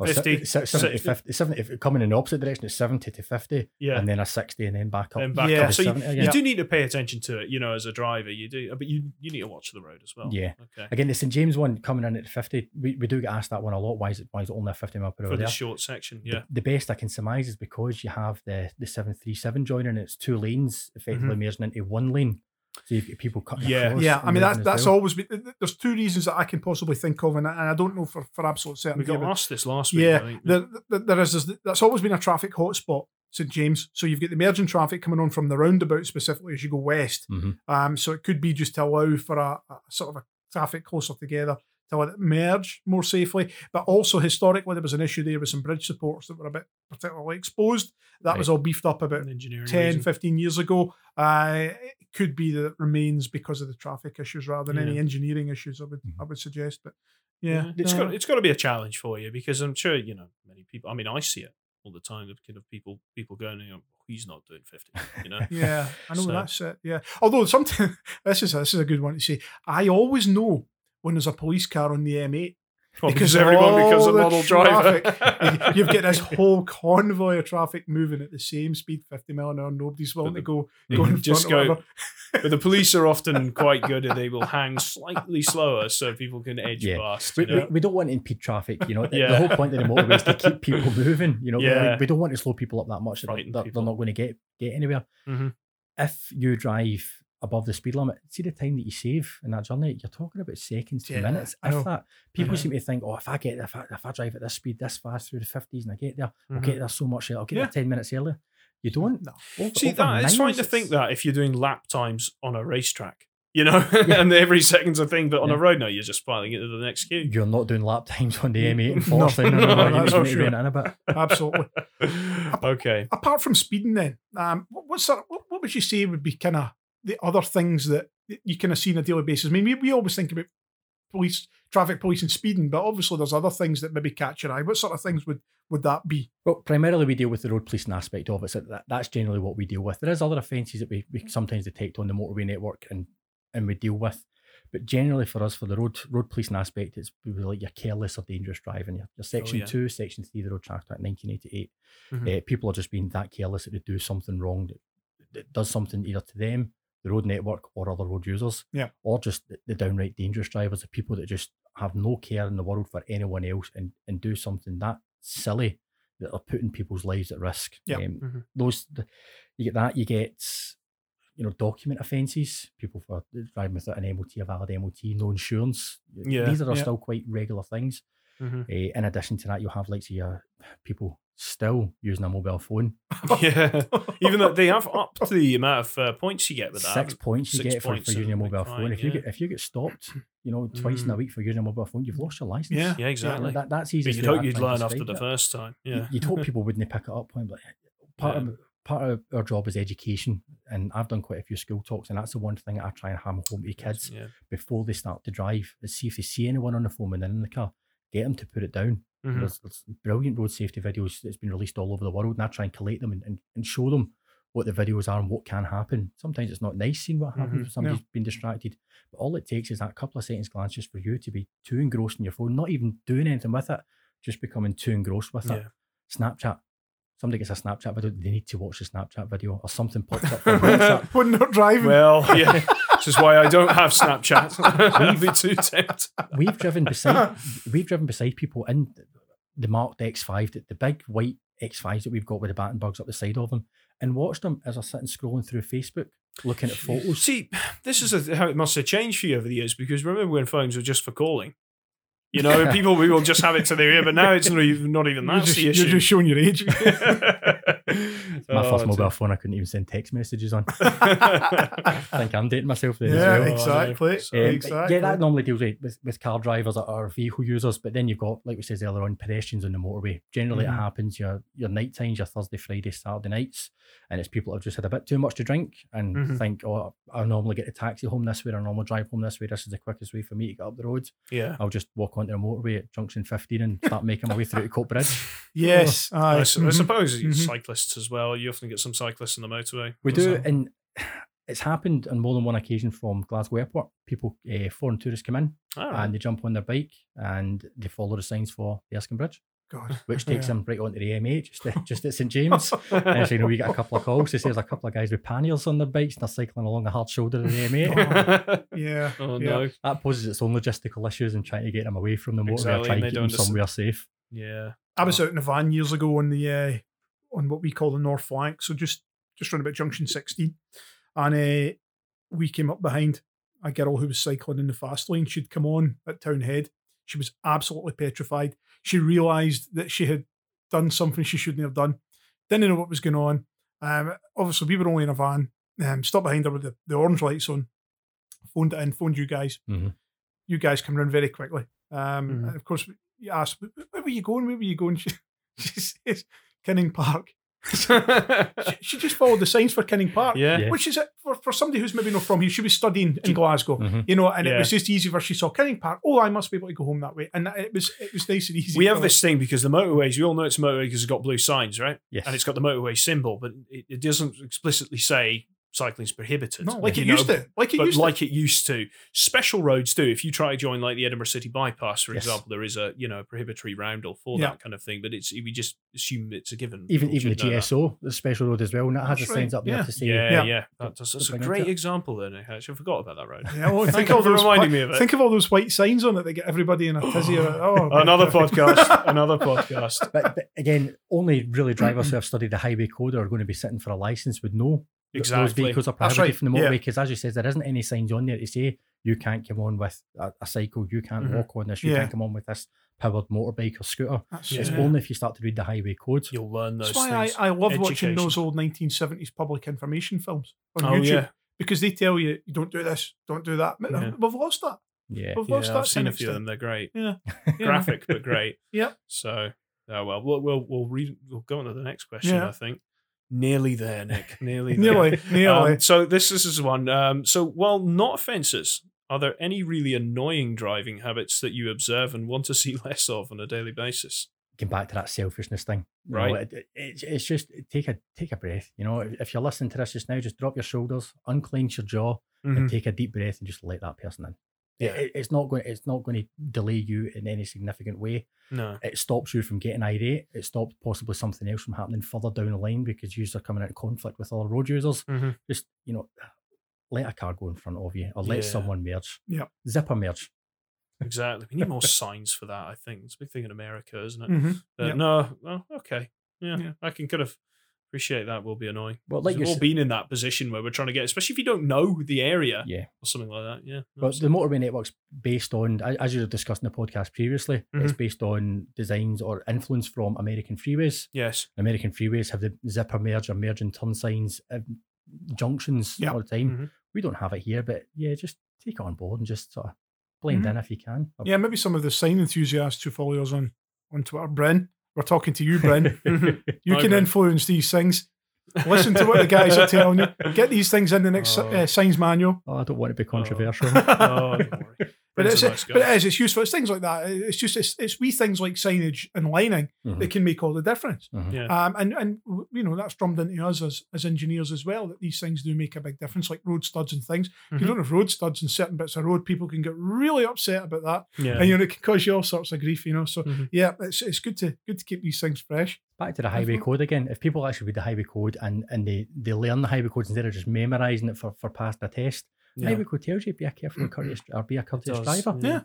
Or se- 50, se- 70, si- 50, 70 coming in the opposite direction, it's 70 to 50, Yeah. and then a 60, and then back up. Then back Yeah. up. So you, 70 you do need to pay attention to it, you know, as a driver. You do, but you you need to watch the road as well. Yeah. Okay. Again, the St James one coming in at 50, we, we do get asked that one a lot. Why is it, why is it only a 50 mile per hour For the there? short section, yeah. The, best I can surmise is because you have the the 737 joining, it's two lanes effectively mm-hmm. merging into one lane. So you've people cut. Yeah. across. yeah, and I mean that's that's well. always been. There's two reasons that I can possibly think of, and I, and I don't know for, for absolute certainty. We certainty. got but- asked this last week. I yeah, think. there, there- there is. this- That's always been a traffic hotspot, St James. So you've got the merging traffic coming on from the roundabout specifically as you go west. Mhm. Um, so it could be just to allow for a, a sort of a traffic closer together to let it merge more safely. But also historically, there was an issue there with some bridge supports that were a bit particularly exposed. That was all beefed up about An engineering 10, reason. 15 years ago. Uh, it could be that it remains because of the traffic issues rather than any engineering issues. I would Mhm. I would suggest, but yeah, it's no. got it's got to be a challenge for you because I'm sure you know many people. I mean, I see it all the time. The kind of people people going, you know, he's not doing fifty. You know, Yeah, I know So- that's it. Yeah, although sometimes this is this is a good one to say. I always know when there's a police car on the M8 Well, because because everyone becomes a all the model driver. You've got this whole convoy of traffic moving at the same speed, 50 mile an hour. Nobody's willing to go go in just front go. whatever. but the police are often quite good and they will hang slightly slower so people can edge Yeah. past. We, we, we don't want to impede traffic, you know. The, Yeah. the whole point of the motorway is to keep people moving. You know, We- Yeah. we, we don't want to slow people up that much that they're, they're, not going to get get anywhere. Mhm. If you drive above the speed limit, see the time that you save in that journey. You're talking about seconds to Yeah, minutes. I. If that, people Mhm. seem to think, oh, if I get if I, if I drive at this speed this fast through the fifties and I get there, I'll Mhm. get there so much. I'll get Yeah. there ten minutes earlier. You don't. No. Over- See over that it's fine to think that if you're doing lap times on a racetrack, you know, and every second's a thing, but on Yeah. a road, no, you're just filing it to the next queue. You're not doing lap times on the M8 and No, No, no, no, no, that's need for to sure. in a bit. Absolutely. okay. Apart from speeding, then, um, what, what sort of, what, what would you say would be kind of the other things that you kind of see on a daily basis? I mean, we, we always think about police, traffic police, and speeding, but obviously there's other things that maybe catch your eye. What sort of things would would that be? Well, primarily we deal with the road policing aspect of it. So that, that's generally what we deal with. There is other offences that we, we sometimes detect on the motorway network and and we deal with. But generally for us, for the road road policing aspect, it's really like your careless or dangerous driving. Your, your section yeah. two, section three, of the Road Traffic Act 1988. Mhm. Uh, people are just being that careless that they do something wrong that, that does something either to them, the road network, or other road users. Yeah. Or just the, the downright dangerous drivers, the people that just have no care in the world for anyone else and, and do something that silly that are putting people's lives at risk. Yeah. Um, Mhm. Those the, you get that, you get you know document offences, people for driving without an MOT, a valid MOT, no insurance. Yeah, These are yeah. still quite regular things. Mhm. Uh, in addition to that, you'll have like your people still using a mobile phone. yeah. Even though they have upped the amount of uh, points you get with that. Six points you Six get for, for using a and a mobile phone. If you yeah. get if you get stopped, you know, twice in a Mm. week for using a mobile phone, you've lost your license. Yeah. Yeah, exactly. That, that's easy. But you'd hope you'd learn after the first time. Yeah. You'd hope people wouldn't pick it up. But part Yeah. of part of our job is education, and I've done quite a few school talks, and that's the one thing that I try and hammer home to kids Yeah. before they start to drive. Is see if they see anyone on the phone when they're in the car, get them to put it down. Mhm. There's, there's brilliant road safety videos that's been released all over the world, and I try and collate them and, and, and show them what the videos are and what can happen. Sometimes it's not nice seeing what happens Mhm, when somebody's been distracted, but all it takes is that couple of seconds glance just for you to be too engrossed in your phone, not even doing anything with it, just becoming too engrossed with it. Snapchat. Somebody gets a Snapchat video, they need to watch the Snapchat video, or something pops up. From WhatsApp. when they're driving. Well, yeah. This is why I don't have Snapchat. I'd be too tempted. we've driven beside we've driven beside people in the marked X5, the, the big white X5s that we've got with the Battenburgs up the side of them, and watched them as they're and scrolling through Facebook, looking at photos. See, this is a, how it must have changed for you over the years because remember when phones were just for calling? You know, people we will just have it to their ear, but now it's not even, not even you're, that's just, you're just showing your age. My Oh, first mobile phone, I couldn't even send text messages on. I think I'm dating myself there yeah, as well. exactly. Um, exactly. Yeah, that normally deals with, with, car drivers or, vehicle users, but then you've got, like we said earlier on, pedestrians on the motorway. Generally, Mhm. it happens your your night times, your Thursday, Friday, Saturday nights, and it's people that have just had a bit too much to drink and Mhm. think, oh, I normally get a taxi home this way, or I normally drive home this way. This is the quickest way for me to get up the road. yeah. I'll just walk onto the motorway at junction 15 and start making my way through to Coatbridge. yes. I, aye. s- I suppose mhm. cyclists as well. You often get some cyclists on the motorway. We do, that? and it's happened on more than one occasion from Glasgow Airport. People, uh, foreign tourists come in All right. and they jump on their bike and they follow the signs for the Erskine Bridge. God. which takes Yeah. them right onto the M8, just, at- just at St James. and so, you know, we get a couple of calls. They say there's a couple of guys with panniers on their bikes and they're cycling along the hard shoulder of the M8. Yeah. oh yeah. no. that poses its own logistical issues and trying to get them away from the motorway Exactly, or trying and to they keep them understand- somewhere safe. Yeah. I was Oh. out in a van years ago on the uh, on what we call the North Flank, so just just round about junction sixteen, and uh, we came up behind a girl who was cycling in the fast lane. She'd come on at Townhead. She was absolutely petrified. She realised that she had done something she shouldn't have done. Didn't know what was going on. Um, obviously, we were only in a van. Um, stopped behind her with the, the orange lights on. Phoned it in. Phoned you guys. Mhm. You guys come round very quickly. Um, Mhm. and of course, you asked, "Where where were you going? Where were you going?" She, she says, "Kinning Park." She, she just followed the signs for Kinning Park, yeah. Yeah. which is it for, for somebody who's maybe not from here. She was studying in Glasgow, Mhm. you know, and it was just easy for she saw Kinning Park. Oh, I must be able to go home that way, and it was it was nice and easy. We have her. this thing because the motorways, we all know it's a motorway because it's got blue signs, right? Yes. And it's got the motorway symbol, but it, it doesn't explicitly say cycling's prohibited. no, like it know, used to, like it used like it used to. Special roads do. If you try to join like the Edinburgh City bypass, for Yes. example, there is a you know prohibitory roundel for Yeah. that kind of thing. But it's we just assume it's a given. even even the know that. GSO, the special road as well, and that has That's the signs up there yeah. to say, Yeah, Yeah. yeah, That- that's, that's a great example. Then eh, actually, I forgot about that road. Yeah, well, oh, think of those reminding me of it. Think of all those white signs on it that get everybody in a tizzy. oh, Another podcast. Another podcast. but, but again, only really drivers who have studied the highway code or are going to be sitting for a license would know that those vehicles are prohibited right, from the motorway because, as you said, there isn't any signs on there to say you can't come on with a, a cycle, you can't Mhm. walk on this, you Yeah. can't come on with this powered motorbike or scooter. That's, It's yeah. only if you start to read the highway code. You'll learn those That's why things. I, I love watching those old 1970s public information films on oh YouTube yeah, because they tell you, you don't do this, don't do that. Yeah. We've lost that. Yeah. We've yeah. lost that I've seen a few of them. They're great. Yeah. Yeah. Graphic, but great. Yep. So, oh well, we'll we'll we'll read. We'll go on to the next question. Yeah. I think. Nearly there, Nick. Nearly there. Nearly, nearly. Um, so this, this is one. Um, so while not offences, are there any really annoying driving habits that you observe and want to see less of on a daily basis? Getting back to that selfishness thing. You know, Right. it, it- it's, it's just take a take a breath. You know, if you're listening to this just now, just drop your shoulders, unclench your jaw, and take a deep breath and just let that person in. It- Yeah. it- it's not going. It's not going to delay you in any significant way. No. It stops you from getting irate. It stops possibly something else from happening further down the line because you are coming out into conflict with other road users. Mhm. Just you know, let a car go in front of you or let Yeah. someone merge. Yep. Zipper merge. Exactly. We need more signs for that. I think it's a big thing in America, isn't it? Mhm. Uh, Yep. No. Well, okay. Yeah, Yeah. I can kind of Appreciate that will be annoying. Well, like We've all been in that position where we're trying to get, especially if you don't know the area yeah. or something like that. Yeah. But the motorway network's based on, as you discussed in the podcast previously, it's based on designs or influence from American freeways. yes. American freeways have the zipper merge or merge and turn signs, uh, junctions Yeah. all the time. Mhm. We don't have it here, but yeah, just take it on board and just sort of blend Mhm. in if you can. Yeah, maybe some of the sign enthusiasts who follow us on, on Twitter. Bryn, we're talking to you, Bryn. You can Bryn. influence these things. Listen to what the guys are telling you. Get these things in the next Oh. uh, signs manual. Oh, I don't want to be controversial. oh, don't worry. But Bryn's it's, nice but it is, it's useful. It's things like that. It's just, it's, it's wee things like signage and lining Mhm, that can make all the difference. mhm. Yeah. Um, and, and, you know, that's drummed into us as, as engineers as well, that these things do make a big difference, like road studs and things. If Mhm. you don't have road studs in certain bits of road, people can get really upset about that. Yeah. And, you know, it can cause you all sorts of grief, you know. So, Mhm. yeah, it's, it's good to good to keep these things fresh. Back to the highway Mhm. code again. If people actually read the highway code and, and they, they learn the highway codes instead of just memorising it for, for passing a test, the Yeah. highway code tells you be a careful and courteous or be a courteous does, driver. yeah.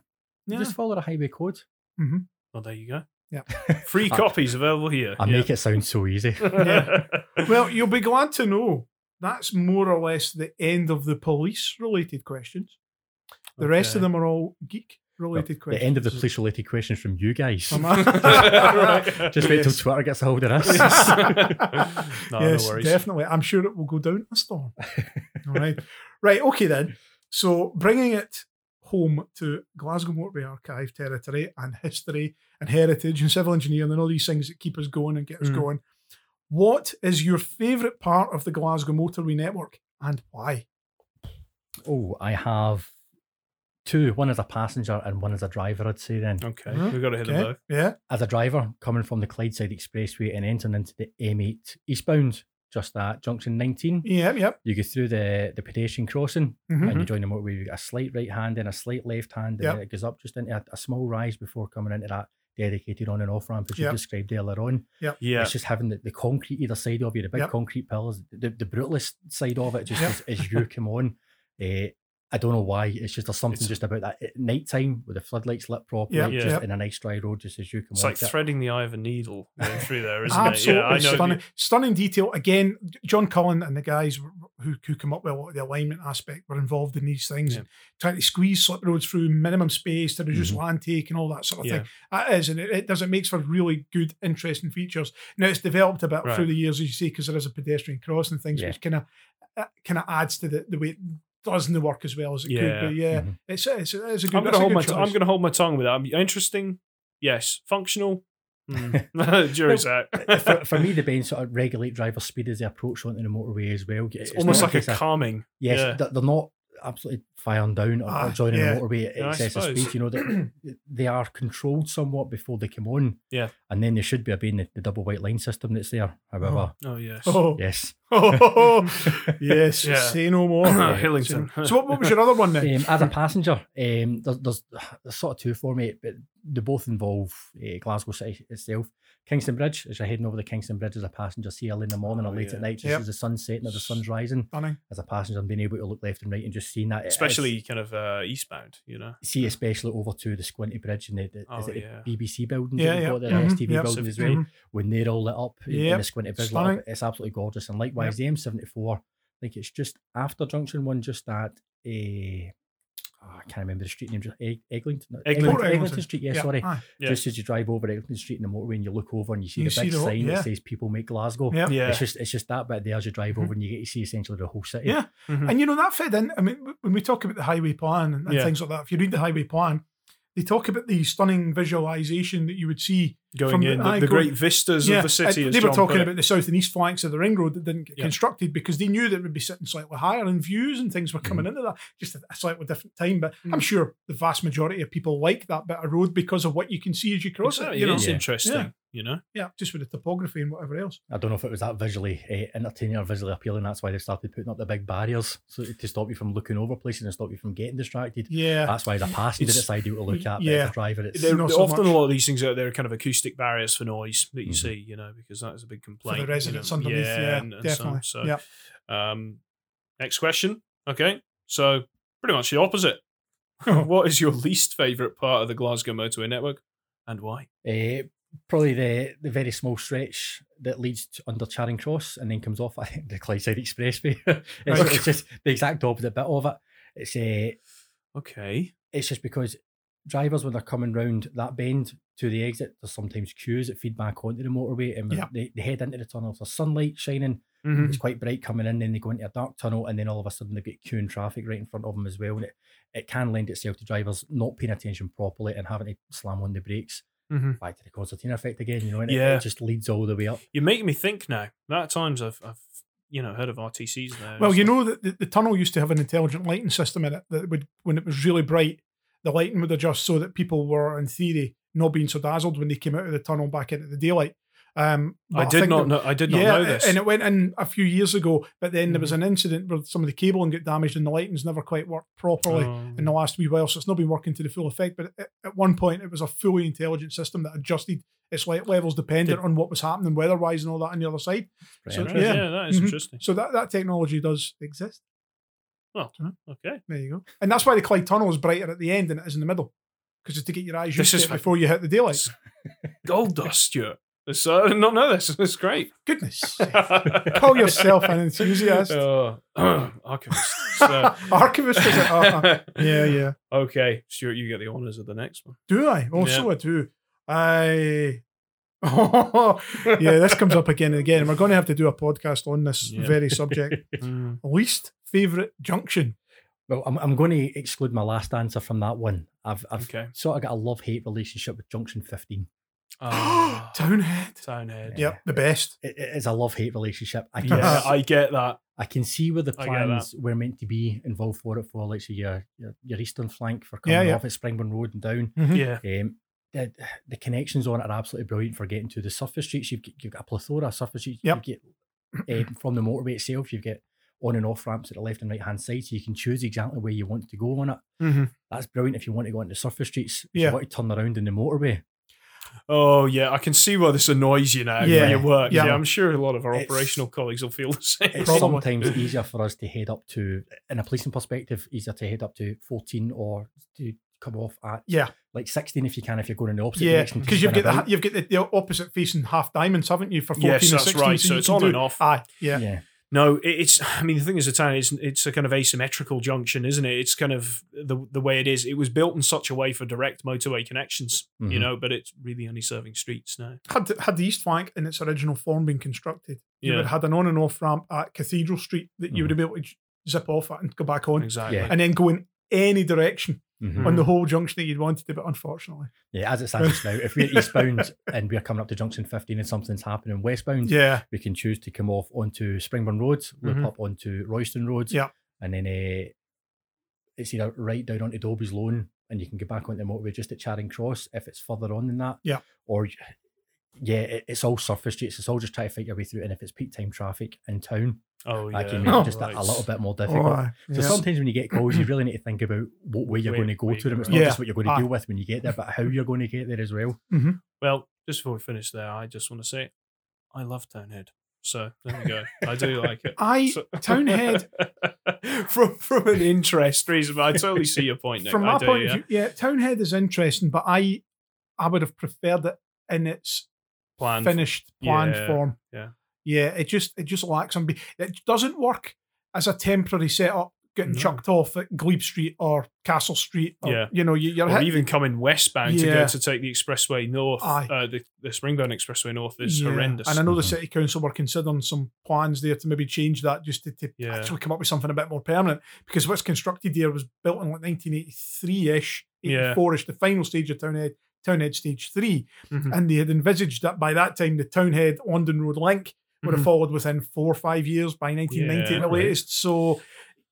Yeah. Just follow the highway code. Mm-hmm. Well, there you go. Yeah. Free copies available here. I yeah. make it sound so easy. Yeah. Well, you'll be glad to know that's more or less the end of the police related questions. The rest of them are all geek related questions. the end of the police related questions from you guys. Right. Just wait till Yes. Twitter gets a hold of this. no, yes, no worries. definitely. I'm sure it will go down a storm. All right. Right. Okay, then. So bringing it home to Glasgow Motorway Archive territory and history and heritage and civil engineering and all these things that keep us going and get us Mm. going. What is your favourite part of the Glasgow Motorway network and why? oh, I have two. One as a passenger and one as a driver, I'd say then. Okay, Mhm. we've got to hit them Okay. both. Yeah. As a driver, coming from the Clydeside Expressway and entering into the M8 eastbound, just at junction 19, Yep. Yep. you go through the, the pedestrian crossing Mhm. and you join the motorway. You get a slight right hand and a slight left hand, and Yep. it goes up just into a, a small rise before coming into that dedicated on and off ramp as you described earlier on. Yeah, It's just having the, the concrete either side of you, the big Yep. concrete pillars, the, the brutalist side of it, just Yep. as, as you come on. Eh, I don't know why. It's just there's something It's- just about that at night time with the floodlights lit properly, Yep. just Yep. in a nice dry road, just as you can. it's like threading the eye of a needle going through there, isn't Absolutely it? Yeah, stunning, stunning detail. Again, John Cullen and the guys who, who come up with a lot of the alignment aspect were involved in these things, Yeah. and trying to squeeze slip roads through minimum space to reduce Mhm. land take and all that sort of Yeah. thing. That is, and it, it does. It makes for really good, interesting features. Now it's developed a bit Right. through the years, as you see, because there is a pedestrian crossing things, Yeah. which kind of kind of adds to the, the way it doesn't work as well as it Yeah. could. But yeah, Mhm. it's, it's, it's a good. I'm going to hold my. T- I'm going to hold my tongue with that. I'm- Interesting, yes. Functional, mm. jury's out. for, for me, the bend sort of regulate driver speed as they approach onto the motorway as well. it's It's almost like a case of- calming. Yes, yeah. they're, they're not absolutely firing down or, Ah, or joining yeah. the motorway at Yeah, excessive speed. You know, that they are controlled somewhat before they come on. Yeah. And then they should be obeying the, the double white line system that's there. However, Oh yes. Oh, yes. oh, yes. Yeah. Say no more. Hillington. So, what, what was your other one then? Um, as a passenger, um, there's, there's, there's sort of two for me, but they both involve uh, Glasgow City itself. Kingston Bridge, as you're heading over the Kingston Bridge as a passenger, see early in the morning or Oh, late yeah. at night, just Yep. as the sun's setting or the sun's rising. Stunning. As a passenger, and being able to look left and right and just seeing that. Especially kind of uh, eastbound, you know. see especially over to the Squinty Bridge and the, the, is Oh, it yeah. the BBC building, Yeah, yeah, yeah. the Mhm, STV yep. building as well, Mhm. when they're all lit up in, in the Squinty Bridge, up, it's absolutely gorgeous. And likewise, the M74, I think it's just after Junction 1, just at a, oh, I can't remember the street name, just Egg, Eglinton, Eglinton. Eglinton, Eglinton. Eglinton Street, yeah, sorry. aye. Yeah. Just as you drive over Eglinton Street in the motorway and you look over and you see You the see big the sign yeah. that says "People make Glasgow." Yeah. Yeah. It's just it's just that bit there as you drive Mhm. over and you get to see essentially the whole city. Yeah. Mhm. And you know, that fed in. I mean, when we talk about the highway plan and, and Yeah. things like that, if you read the highway plan, they talk about the stunning visualization that you would see. Going from in, the, aye, the going- great vistas Yeah, of the city. and as they were John talking put it. about the south and east flanks of the ring road that didn't get Yeah. constructed because they knew that it would be sitting slightly higher and views and things were Mm-hmm. coming into that just at a slightly different time. But Mm. I'm sure the vast majority of people like that bit of road because of what you can see as you cross Exactly, it. You know? it's Yeah. interesting, Yeah. you know. Yeah, just with the topography and whatever else. I don't know if it was that visually uh, entertaining or visually appealing. That's why they started putting up the big barriers so to stop you from looking over places and stop you from getting distracted. Yeah. That's why the passenger It's- it's ideal to look at. But yeah. driver, it's There, not so often much. a lot of these things out there are kind of acoustic barriers for noise that you Mhm. see, you know, because that is a big complaint. for the you know. residents underneath. Yeah, and- and definitely. So, yeah. um, next question. Okay, so pretty much the opposite. what is your least favorite part of the Glasgow motorway network, and why? uh, probably the the very small stretch that leads to under Charing Cross and then comes off I think the Clydeside Expressway. it's, Right. it's just the exact opposite bit of it. It's uh, Okay. it's just because drivers when they're coming round that bend to the exit, there's sometimes queues that feed back onto the motorway and when Yeah. they, they head into the tunnel. There's sunlight shining, Mhm. it's quite bright coming in, then they go into a dark tunnel and then all of a sudden they get queuing traffic right in front of them as well. And it, it can lend itself to drivers not paying attention properly and having to slam on the brakes. Mhm. Back to the concertina effect again, you know, and it- Yeah. it, just leads all the way up. You're making me think now. That at times I've, I've you know, heard of RTCs there. Well, you know that the, the tunnel used to have an intelligent lighting system in it that would, when it was really bright, the lighting would adjust so that people were, in theory, not being so dazzled when they came out of the tunnel back into the daylight. Um, I did think not that- know. I did not yeah, know this. Mm-hmm. and it went in a few years ago. But then there was an incident where some of the cabling got damaged and the lighting's never quite worked properly Um, in the last wee while. So it's not been working to the full effect. But at, at one point, it was a fully intelligent system that adjusted its light levels dependent on what was happening weather-wise and all that on the other side. So, yeah. yeah. that is Mhm. interesting. So that, that technology does exist. Well, okay. There you go. And that's why the Clyde Tunnel is brighter at the end than it is in the middle. Because it's to get your eyes This used to it fa- before you hit the daylight. Gold dust, Stuart. This, uh, I did not know this. It's great. Goodness. Call yourself an enthusiast. Uh, archivist. So- Archivist is it? Uh-huh. Yeah, yeah. okay, Stuart, you get the honours of the next one. Do I? Oh, Yeah. so I do. I. yeah, this comes up again and again. And we're going to have to do a podcast on this Yeah. very subject. Mm. Least favourite junction. Well, I'm, I'm going to exclude my last answer from that one. I've, I've Okay. sort of got a love hate relationship with Junction 15. Ah, Townhead. Townhead. Yep, the best. It, it is a love hate relationship. I can, Yeah, s- I get that. I can see where the I get that. plans were meant to be involved for it for, like, say, your, your, your eastern flank for coming yeah. off at Springburn Road and down. Mhm. Yeah. Um, the, the connections on it are absolutely brilliant for getting to the surface streets. You've, got- you've got a plethora of surface streets. Yep. You get um, from the motorway itself, you've got on and off ramps at the left and right hand side, so you can choose exactly where you want to go on it. Mhm. That's brilliant if you want to go into surface streets. Yeah. you want to turn around in the motorway. Oh yeah, I can see why this annoys you now Yeah, your work. yeah. Yeah. I'm sure a lot of our It's- operational colleagues will feel the same. It's Probably. sometimes easier for us to head up to, in a policing perspective, easier to head up to 14 or to come off at Yeah, like 16 if you can, if you're going in the opposite yeah. direction. Because you've got the, you've got the, opposite facing half diamonds, haven't you? For 14 Yes, that's 16. right. So you it's on do- and off. Aye, yeah. yeah. No, it's. I mean, the thing is, the town is it's a kind of asymmetrical junction, isn't it? It's kind of the the way it is. It was built in such a way for direct motorway connections, you Mhm. know, but it's really only serving streets now. Had the, had the East Flank in its original form been constructed, you Yeah. would have had an on and off ramp at Cathedral Street that you would have been able to zip off at and go back on, Exactly. Yeah. and then go in any direction Mhm. on the whole junction that you'd wanted to. Do, but unfortunately, Yeah, as it stands now, if we're eastbound and we're coming up to junction 15 and something's happening westbound, yeah, we can choose to come off onto Springburn Roads, loop Mhm. up onto Royston Roads, Yeah. and then uh, it's either right down onto Dobie's Loan and you can get back onto the motorway just at Charing Cross if it's further on than that. Yeah. Or, yeah, it, it's all surface streets. It's all just trying to fight your way through. And if it's peak time traffic in town, Oh yeah. that can make Oh, it just a, a little bit more Oh, difficult. aye, So yeah. sometimes when you get calls, you really need to think about what way you're Where- going to go where to them. It's going. not Yeah. just what you're going to Aye. deal with when you get there, but how you're going to get there as well. Mm-hmm. Well, just before we finish there, I just want to say, I love Townhead. So there we go. I do like it. I So- Townhead from from an interest reason, but I totally see your point. Nick. from I my do, point yeah. of view, yeah, Townhead is interesting, but I I would have preferred it in its Planned. finished planned Yeah, form. yeah. yeah. It just it just lacks some. be- It doesn't work as a temporary setup, getting No. chucked off at Glebe Street or Castle Street. Or, Yeah. you know, you, you're or even coming westbound to go to take the expressway north. Aye. Uh, the, the Springburn Expressway north is Yeah. horrendous. And I know the Mhm. city council were considering some plans there to maybe change that just to, to Yeah. actually come up with something a bit more permanent. Because what's constructed there was built in like 1983 ish, Yeah. 84 ish, the final stage of Townhead, Townhead Stage 3. Mhm. And they had envisaged that by that time, the Townhead London Road link would have Mhm. followed within four or five years by 1990 Yeah, at the right. latest. So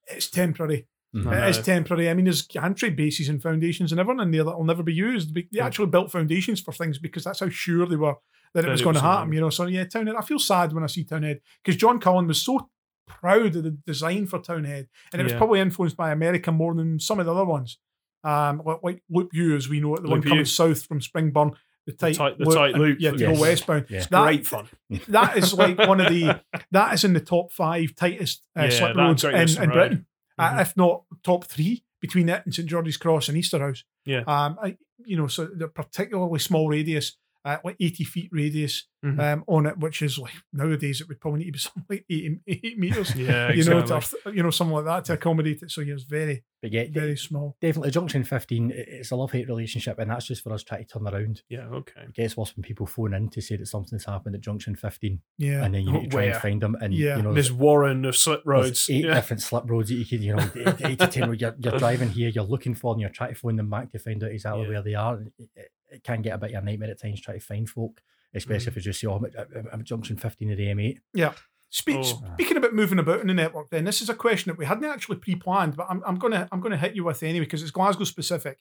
it's temporary. Mhm. I It is temporary. I mean, there's gantry bases and foundations and everything in there that will never be used. They they actually built foundations for things because that's how sure they were that it was going to happen. happen. You know, so yeah, Townhead. I feel sad when I see Townhead because John Cullen was so proud of the design for Townhead, and it was probably influenced by America more than some of the other ones. Um, like, like Loop U, as we know it, the one Loop U. coming south from Springburn, the tight, tight- the tight and- loop yeah, to goes- go westbound. Yeah. That- Great fun. that is like one of the that is in the top five tightest uh, Yeah, slip roads in, in Road. Britain, Mhm. uh, if not top three between it and St George's Cross and Easterhouse. Yeah. um, I, you know, so they're particularly small radius uh, like 80 feet radius Mhm. um, on it, which is like nowadays it would probably need to be something like 80, 80 meters. Yeah, You know, to, you know, something like that to accommodate it. So yeah, it's very, But yeah, very small. definitely Junction 15, it's a love hate relationship, and that's just for us trying to turn around. yeah, okay. It gets worse when people phone in to say that something's happened at Junction 15, Yeah. and then you need to try Where? and find them. And Yeah. you know, There's Warren of slip roads. eight Yeah. different slip roads that you could, you know, eight, eight to ten. where You're, you're driving here, you're looking for them, you're trying to phone them back to find out exactly Yeah. where they are. It, it, it can get a bit of a nightmare at times trying to find folk, especially Mm-hmm. if you just say, "Oh, I'm at, I'm- I'm at Junction 15 of the M8." Speak, Oh. Speaking about moving about in the network, then this is a question that we hadn't actually pre-planned, but I'm, I'm gonna I'm gonna hit you with anyway because it's Glasgow specific.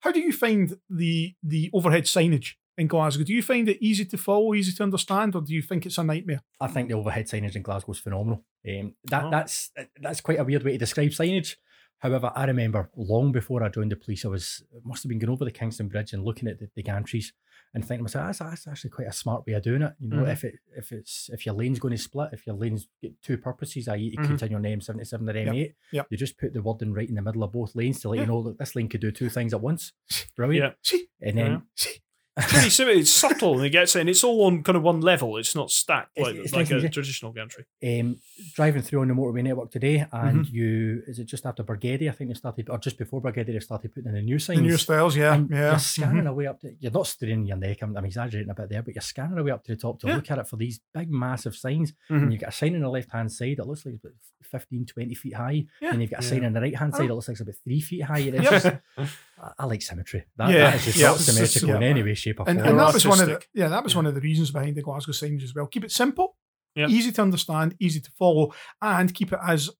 How do you find the the overhead signage in Glasgow? Do you find it easy to follow, easy to understand, or do you think it's a nightmare? I think the overhead signage in Glasgow is phenomenal. Um, that Oh. that's that's quite a weird way to describe signage. However, I remember long before I joined the police, I was must have been going over the Kingston Bridge and looking at the, the gantries and thinking to myself, that's, that's actually quite a smart way of doing it. You know, Mhm. if it if it's if your lane's going to split, if your lane's get two purposes, i.e., to Mhm. continue on M77 or M8, yep. you just put the wording right in the middle of both lanes to let Yeah. you know that this lane could do two things at once. Brilliant. See, And then Yeah. Pretty simple. It's subtle and it gets in. It's all on kind of one level. It's not stacked like, it's like a traditional gantry. um, driving through on the motorway network today, and Mm-hmm. you is it just after Bargeddie? I think they started, or just before Bargeddie, they started putting in the new signs. the new styles, yeah, and yeah. You're scanning mhm. away up to. You're not straining your neck. I'm, I'm exaggerating a bit there, but you're scanning away up to the top to Yeah. look at it for these big, massive signs. Mhm. And you've got a sign on the left hand side that looks like it's about 15, 20 feet high, Yeah. and you've got a sign on the right hand Oh. side that looks like it's about three feet high. It's just, I like symmetry. That, Yeah, that is just yeah, not it's just- symmetrical in any way, shape, or And, form. and that was one of the yeah that was one of the reasons behind the Glasgow signage as well. Keep it simple, Yeah. easy to understand, easy to follow, and keep it as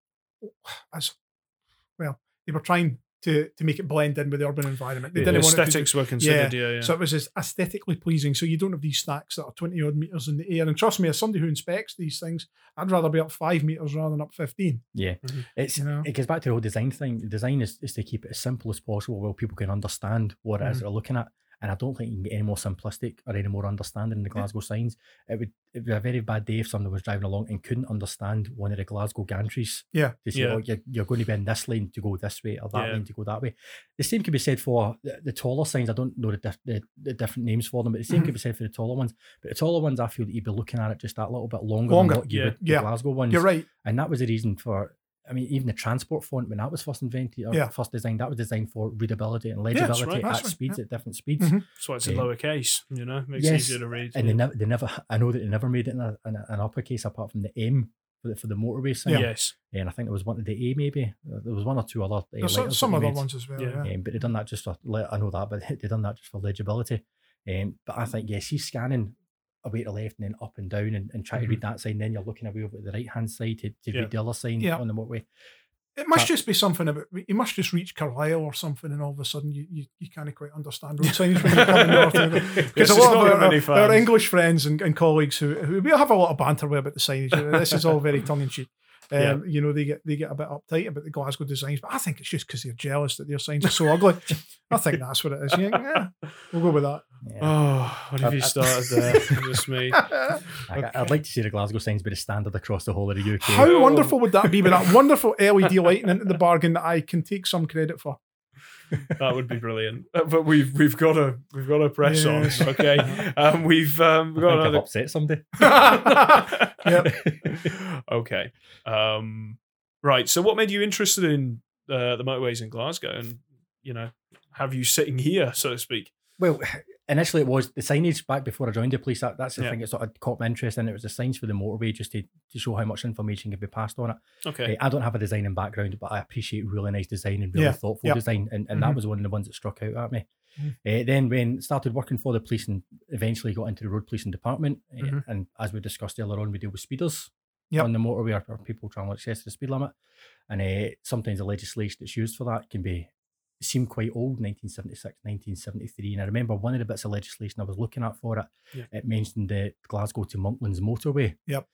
as well. They were trying to to make it blend in with the urban environment. They The didn't want it to aesthetics were considered. Yeah, yeah. So it was as aesthetically pleasing. So you don't have these stacks that are 20 odd meters in the air. And trust me, as somebody who inspects these things, I'd rather be up five meters rather than up 15. Yeah, Mhm. it's You know? it goes back to the whole design thing. The design is, is to keep it as simple as possible, where people can understand what it is Mhm. they're looking at. And I don't think you can get any more simplistic or any more understanding in the. Glasgow signs. It would it'd be a very bad day if somebody was driving along and couldn't understand one of the Glasgow gantries. Yeah. To say, Yeah. oh, you're, you're going to be in this lane to go this way or that Yeah. lane to go that way. The same could be said for the, the taller signs. I don't know the, dif- the, the different names for them, but the same Mhm. could be said for the taller ones. But the taller ones, I feel that you'd be looking at it just that little bit longer, Longer, than what you yeah, would the yeah. Glasgow ones. You're right. And that was the reason for, I mean, even the transport font when that was first invented or Yeah. first designed, that was designed for readability and Yeah, that's legibility right, that's at right, speeds, yeah. at different speeds. Mhm. That's why it's in Yeah. lowercase. You know, makes Yes, it easier to read. And they never, they never, I know that they never made it in, a, in a, an uppercase apart from the M for the, for the motorway sign. Yes. And I think there was one, of the A maybe. Uh, There was one or two other. Uh, There's some, some other made. ones as well. Yeah. Yeah. Um, but they done that just for, le- I know that, but they done that just for legibility. Um, but I think, yes, he's scanning away to the left and then up and down and, and try to read that sign. Then you're looking away over to the right hand side to, to Mm-hmm. Yeah. read the other sign Yeah. on the motorway. It must But- just be something about you must just reach Carlisle or something, and all of a sudden you, you, you can't quite understand road signs when you're coming north. Because a lot of our, our, our. English friends and, and colleagues who, who we have a lot of banter with about the signage. This is all very tongue in cheek. Um, Yeah. You know, they get they get a bit uptight about the Glasgow designs, but I think it's just because they're jealous that their signs are so ugly. I think that's what it is. Think, yeah, we'll go with that. Yeah. Oh, what have you started there? Just me. How I, I'd like to see the Glasgow signs be the standard across the whole of the UK. Oh. wonderful would that be with that wonderful LED lighting into the bargain that I can take some credit for? That would be brilliant. Uh, But we've we've got to we've got to press Yes. on. Okay. Um, we've um, we've got think I've another. upset somebody. Yep. okay. Um, right. So, what made you interested in uh, the motorways in Glasgow, and you know, have you sitting here, so to speak? Well, initially it was the signage back before I joined the police. That, that's the Yeah. thing that sort of caught my interest, and it was the signs for the motorway just to, to show how much information can be passed on it. Okay. Uh, I don't have a designing background, but I appreciate really nice design and really Yeah, thoughtful yeah. design, and, and Mhm. that was one of the ones that struck out at me. Uh, then, when started working for the police and eventually got into the road policing department, uh, Mhm. and as we discussed earlier on, we deal with speeders Yep. on the motorway or, people trying to excess the speed limit, and uh, sometimes the legislation that's used for that can be seem quite old 1976 1973 and i remember one of the bits of legislation i was looking at for it Yeah. it mentioned the glasgow to monklands motorway Yep.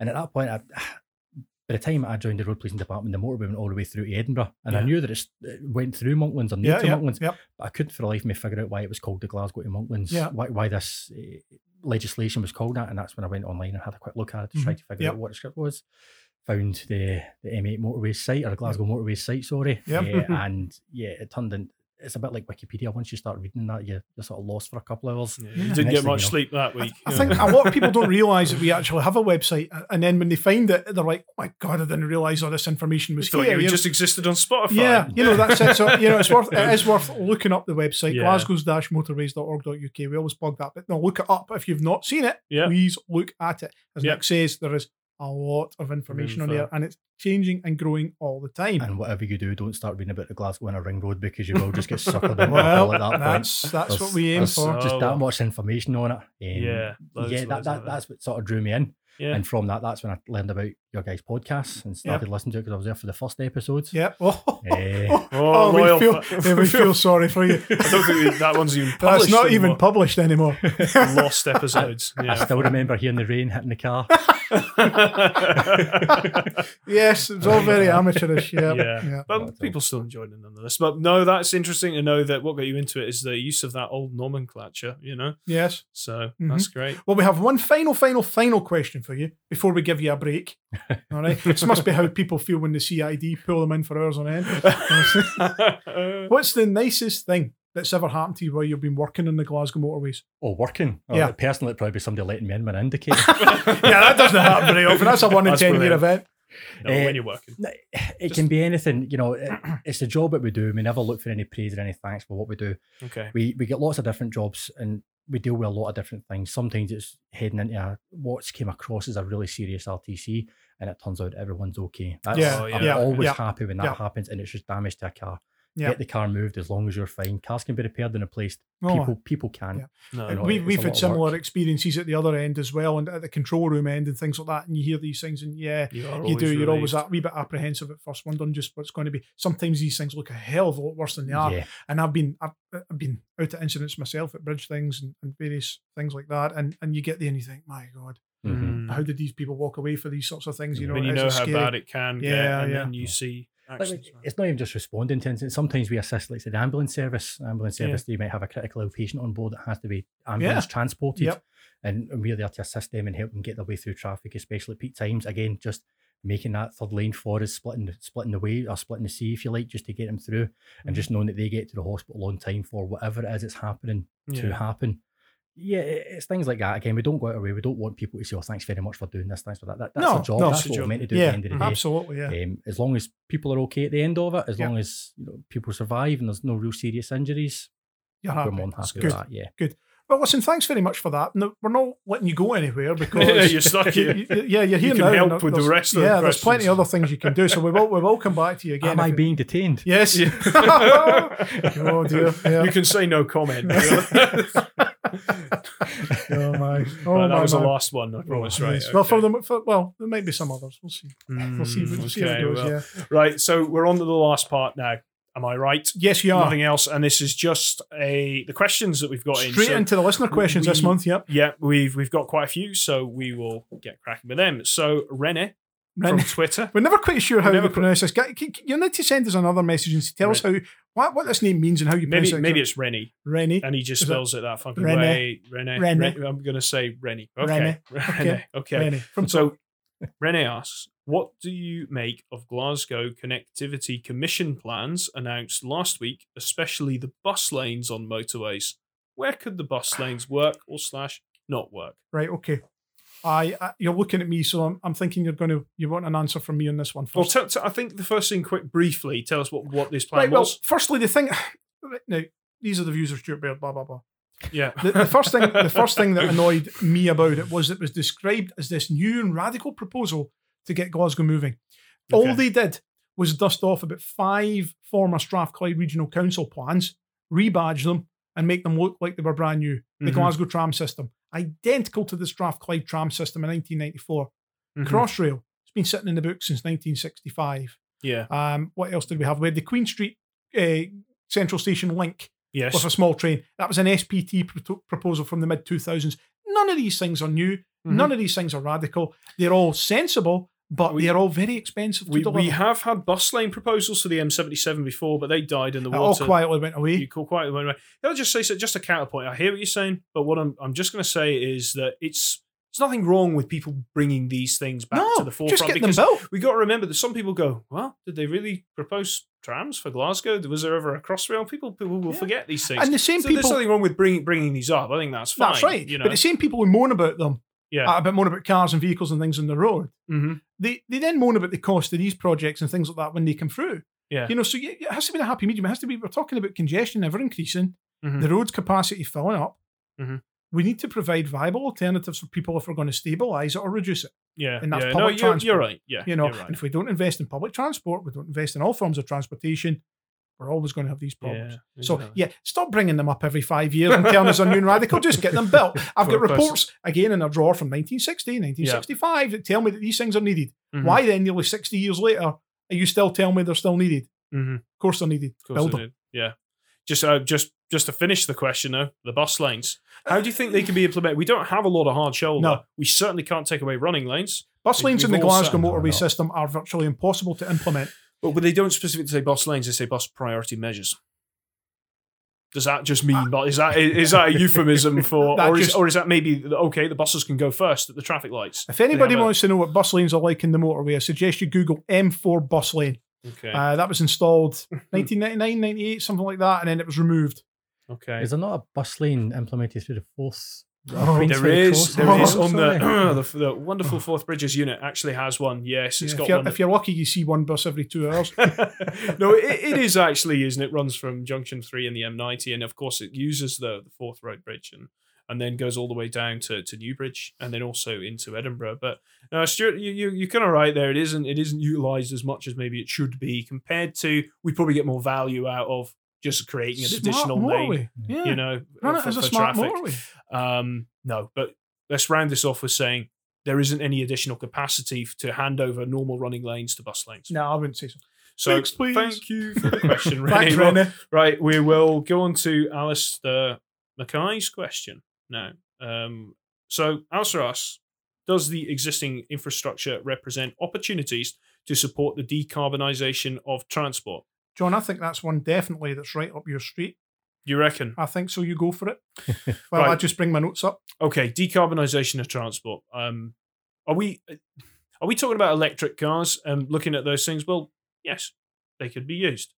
and at that point I, by the time I joined the road policing department, the motorway went all the way through to Edinburgh, and I knew that it went through Monklands or near Yeah, to yeah, Monklands, yep. but I couldn't for the life of me figure out why it was called the Glasgow to Monklands, Yeah. why, why this uh, legislation was called that, and that's when I went online and had a quick look at it to try Mhm. to figure out what the script was. Found the, the M8 motorway site or the Glasgow motorway site, sorry, Yep. uh, and yeah, it turned in. it's a bit like Wikipedia. Once you start reading that, you, you're sort of lost for a couple of hours. Yeah, Yeah. You didn't get much you know- sleep that week. I yeah. think a lot of people don't realise that we actually have a website, and then when they find it, they're like, "Oh my god, I didn't realise all this information was thought here." you you know? just existed on Spotify. Yeah, you know that's it. So you know it's worth it is worth looking up the website Yeah. glasgows-motorways.org.uk. We always plug that, but no, look it up if you've not seen it. Yeah. Please look at it. As Yeah. Nick says, there is a lot of information on there, and it's changing and growing all the time. And whatever you do, don't start reading about the Glasgow Inner Ring Road because you will just get sucked into well, well, at that point. that's that's what we aim for. Just Oh. that much information on it. Um, Yeah, loads, yeah, that, that, that's what sort of drew me in. Yeah. And from that, that's when I learned about your guys' podcasts and started listening to it because I was there for the first episodes. Yeah. Oh, Eh, oh, Oh, we feel fa- we feel sorry for you. I don't think that one's even published. That's not even published anymore. lost episodes. I Yeah. still remember hearing the rain hitting the car. yes, it's all very amateurish. Yeah. Yeah. yeah. But people still enjoyed it nonetheless. But no, that's interesting to know that what got you into it is the use of that old nomenclature, you know? Yes. So Mhm. that's great. Well, we have one final, final, final question for you before we give you a break. All right. this must be how people feel when the CID pull them in for hours on end. What's the nicest thing that's ever happened to you while you've been working in the Glasgow motorways? Oh, working. Oh, Yeah. Personally, it'd probably be somebody letting me in with an indicator. yeah, that doesn't happen very often. That's a one in ten year event. no, Eh, when you're working. It Just- can be anything. You know, it, it's the job that we do. We never look for any praise or any thanks for what we do. Okay. We we get lots of different jobs and we deal with a lot of different things. Sometimes it's heading into a, what's came across as a really serious RTC, and it turns out everyone's okay. That's, Yeah, Oh, I'm yeah, always yeah, happy when that yeah. happens, and it's just damage to a car. Yeah. Get the car moved as long as you're fine. Cars can be repaired and replaced. Oh, People people can. Yeah. No. You know, we, we've had similar work. experiences at the other end as well, and at the control room end and things like that. And you hear these things, and yeah, You, you do. You're always relieved. that wee bit apprehensive at first, wondering just what's going to be. Sometimes these things look a hell of a lot worse than they are. Yeah. And I've been I've, I've been out at incidents myself at bridge things and, and various things like that. And and you get there and you think, my God, Mhm. Mm. how did these people walk away for these sorts of things? You know, when you know how scary. bad it can get, Yeah, and yeah. then you see Like, actions. it's not even just responding to incidents. Sometimes we assist, like say, the ambulance service. Ambulance Yeah. service, you might have a critical ill patient on board that has to be ambulance transported. Yep. And, and we're there to assist them and help them get their way through traffic, especially at peak times. Again, just making that third lane for us, splitting, the- splitting the way or splitting the sea, if you like, just to get them through. Mm-hmm. And just knowing that they get to the hospital on time for whatever it is that's happening to happen. Yeah, it's things like that. Again, we don't go out of way. We don't want people to say, oh, thanks very much for doing this, thanks for that. that that's No, a job. no, that's what job. we're meant to do Yeah, at the end of the day. absolutely. Yeah. Um, as long as people are okay at the end of it, as Yeah. long as you know, people survive and there's no real serious injuries, You're we're happy. more than happy with good. that. Yeah. Well, listen, thanks very much for that. No, we're not letting you go anywhere because You're stuck here. you- you- yeah, you're here can now. help with the rest of the Yeah, there's plenty of other things you can do. So we will we will come back to you again. Am I if it- being detained? Yes. Yeah. oh dear. Yeah. You can say no comment. Oh my. Oh Right, my. that was the man. last one, I promise, right? Yes. Well, for okay. them, for, well, there might be some others. We'll see. We'll see. We'll see how it Mm, goes. well, yeah. Right, so we're on to the last part now. Am I right? Yes, you are. Nothing else, and this is just a the questions that we've got in. Straight So, into the listener questions this month. Yep. yeah, we've we've got quite a few, so we will get cracking with them. So Rene from Twitter. We're never quite sure how you pronounce this. Guy, c- c- You need to send us another message and tell us how what, what this name means and how you pronounce Maybe it. maybe it's Rennie, Rennie. and he just Is spells it that funky Rene? way. Rene. Rene. Ren- I'm going to say Rennie. Okay. Rene. Rene. Okay. Rennie. From So Rene asks, what do you make of Glasgow connectivity commission plans announced last week, especially the bus lanes on motorways? Where could the bus lanes work or slash not work? Right. Okay. I, I you're looking at me, so I'm, I'm thinking you're going to you want an answer from me on this one Well, first. tell t- I think the first thing, quick, briefly, tell us what, what this plan right. Well, was. firstly, the thing. Now, these are the views of Stuart Baird. Blah blah blah. Yeah. The, the first thing, the first thing that annoyed me about it was it was described as this new and radical proposal to get Glasgow moving. All they did was dust off about five former Strathclyde Regional Council plans, rebadge them, and make them look like they were brand new. The Mhm. Glasgow tram system, identical to the Strathclyde tram system in 1994. Mhm. Crossrail, it's been sitting in the book since 1965. Yeah. Um, what else did we have? We had the Queen Street uh, Central Station link Yes. with a small train. That was an SPT pro- proposal from the mid 2000s. None of these things are new. Mhm. None of these things are radical. They're all sensible, but We- they're all very expensive to We, we have had bus lane proposals for the M77 before, but they died in the It all water. quietly went away. You call quietly went away. I'll just say so, just a counterpoint. I hear what you're saying, but what I'm I'm just going to say is that it's there's nothing wrong with people bringing these things back no, to the forefront just get them built. we got to remember that some people go, well, did they really propose trams for Glasgow? Was there ever a crossrail? People people will Yeah. forget these things. And the same so there's nothing wrong with bringing bringing these up. I think that's fine. That's right. You know, But the same people who moan about them, Yeah. uh, about moan about cars and vehicles and things on the road, Mhm. they, they then moan about the cost of these projects and things like that when they come through. Yeah. You know, so it has to be a happy medium. It has to be, we're talking about congestion ever increasing, Mhm. the road's capacity filling up. Mhm. We need to provide viable alternatives for people if we're going to stabilise it or reduce it. yeah, and that's yeah. public no, you're, transport. you're right. Yeah, You know, right. and if we don't invest in public transport, we don't invest in all forms of transportation, we're always going to have these problems. Yeah, So yeah, stop bringing them up every five years and telling us they're new and radical. Just get them built. I've got For a person. reports again in a drawer from 1960, 1965 that tell me that these things are needed. Mhm. Why then, nearly 60 years later, are you still telling me they're still needed? Mhm. Of course they're needed. Of course Build them. Yeah. Just uh, just just to finish the question though, the bus lanes. How do you think they can be implemented? We don't have a lot of hard shoulder. No. We certainly can't take away running lanes. Bus We- lanes in the Glasgow motorway system are virtually impossible to implement. But, but they don't specifically say bus lanes, they say bus priority measures. Does that just mean, but is that is that a euphemism for, That or is, just- or is that maybe okay? The buses can go first at the traffic lights. If anybody They have a- wants to know what bus lanes are like in the motorway, I suggest you Google M4 bus lane. Okay, Uh, that was installed 1999, 98, something like that, and then it was removed. Okay. Is there not a bus lane implemented through the Forth? Oh, Queensway There is, there Oh, is on the, the the wonderful oh. Forth Bridges unit actually has one. Yes, it's Yeah, got if, you're, one. if you're lucky, you see one bus every two hours. no, it, it is actually, isn't it? Runs from Junction Three and the M90, and of course, it uses the, the Forth Road Bridge and and then goes all the way down to, to Newbridge and then also into Edinburgh. But no, Stuart, you, you you're kind of right there. It isn't it isn't utilized as much as maybe it should be compared to. We probably get more value out of just creating an Smart additional lane. Yeah. You know, Run it for, as a smart traffic. motorway. Um, no, but let's round this off with saying there isn't any additional capacity to hand over normal running lanes to bus lanes. No, I wouldn't say so. So Thanks, please. thank you for the question, Renee. Right, we will go on to Alistair Mackay's question now. Um, so, answer asks, Does the existing infrastructure represent opportunities to support the decarbonisation of transport? John, I think that's one definitely that's right up your street. You reckon? I think so. You go for it. Well, I Right. just bring my notes up. Okay, decarbonisation of transport. Um, are we are we talking about electric cars and looking at those things? Well, yes, they could be used,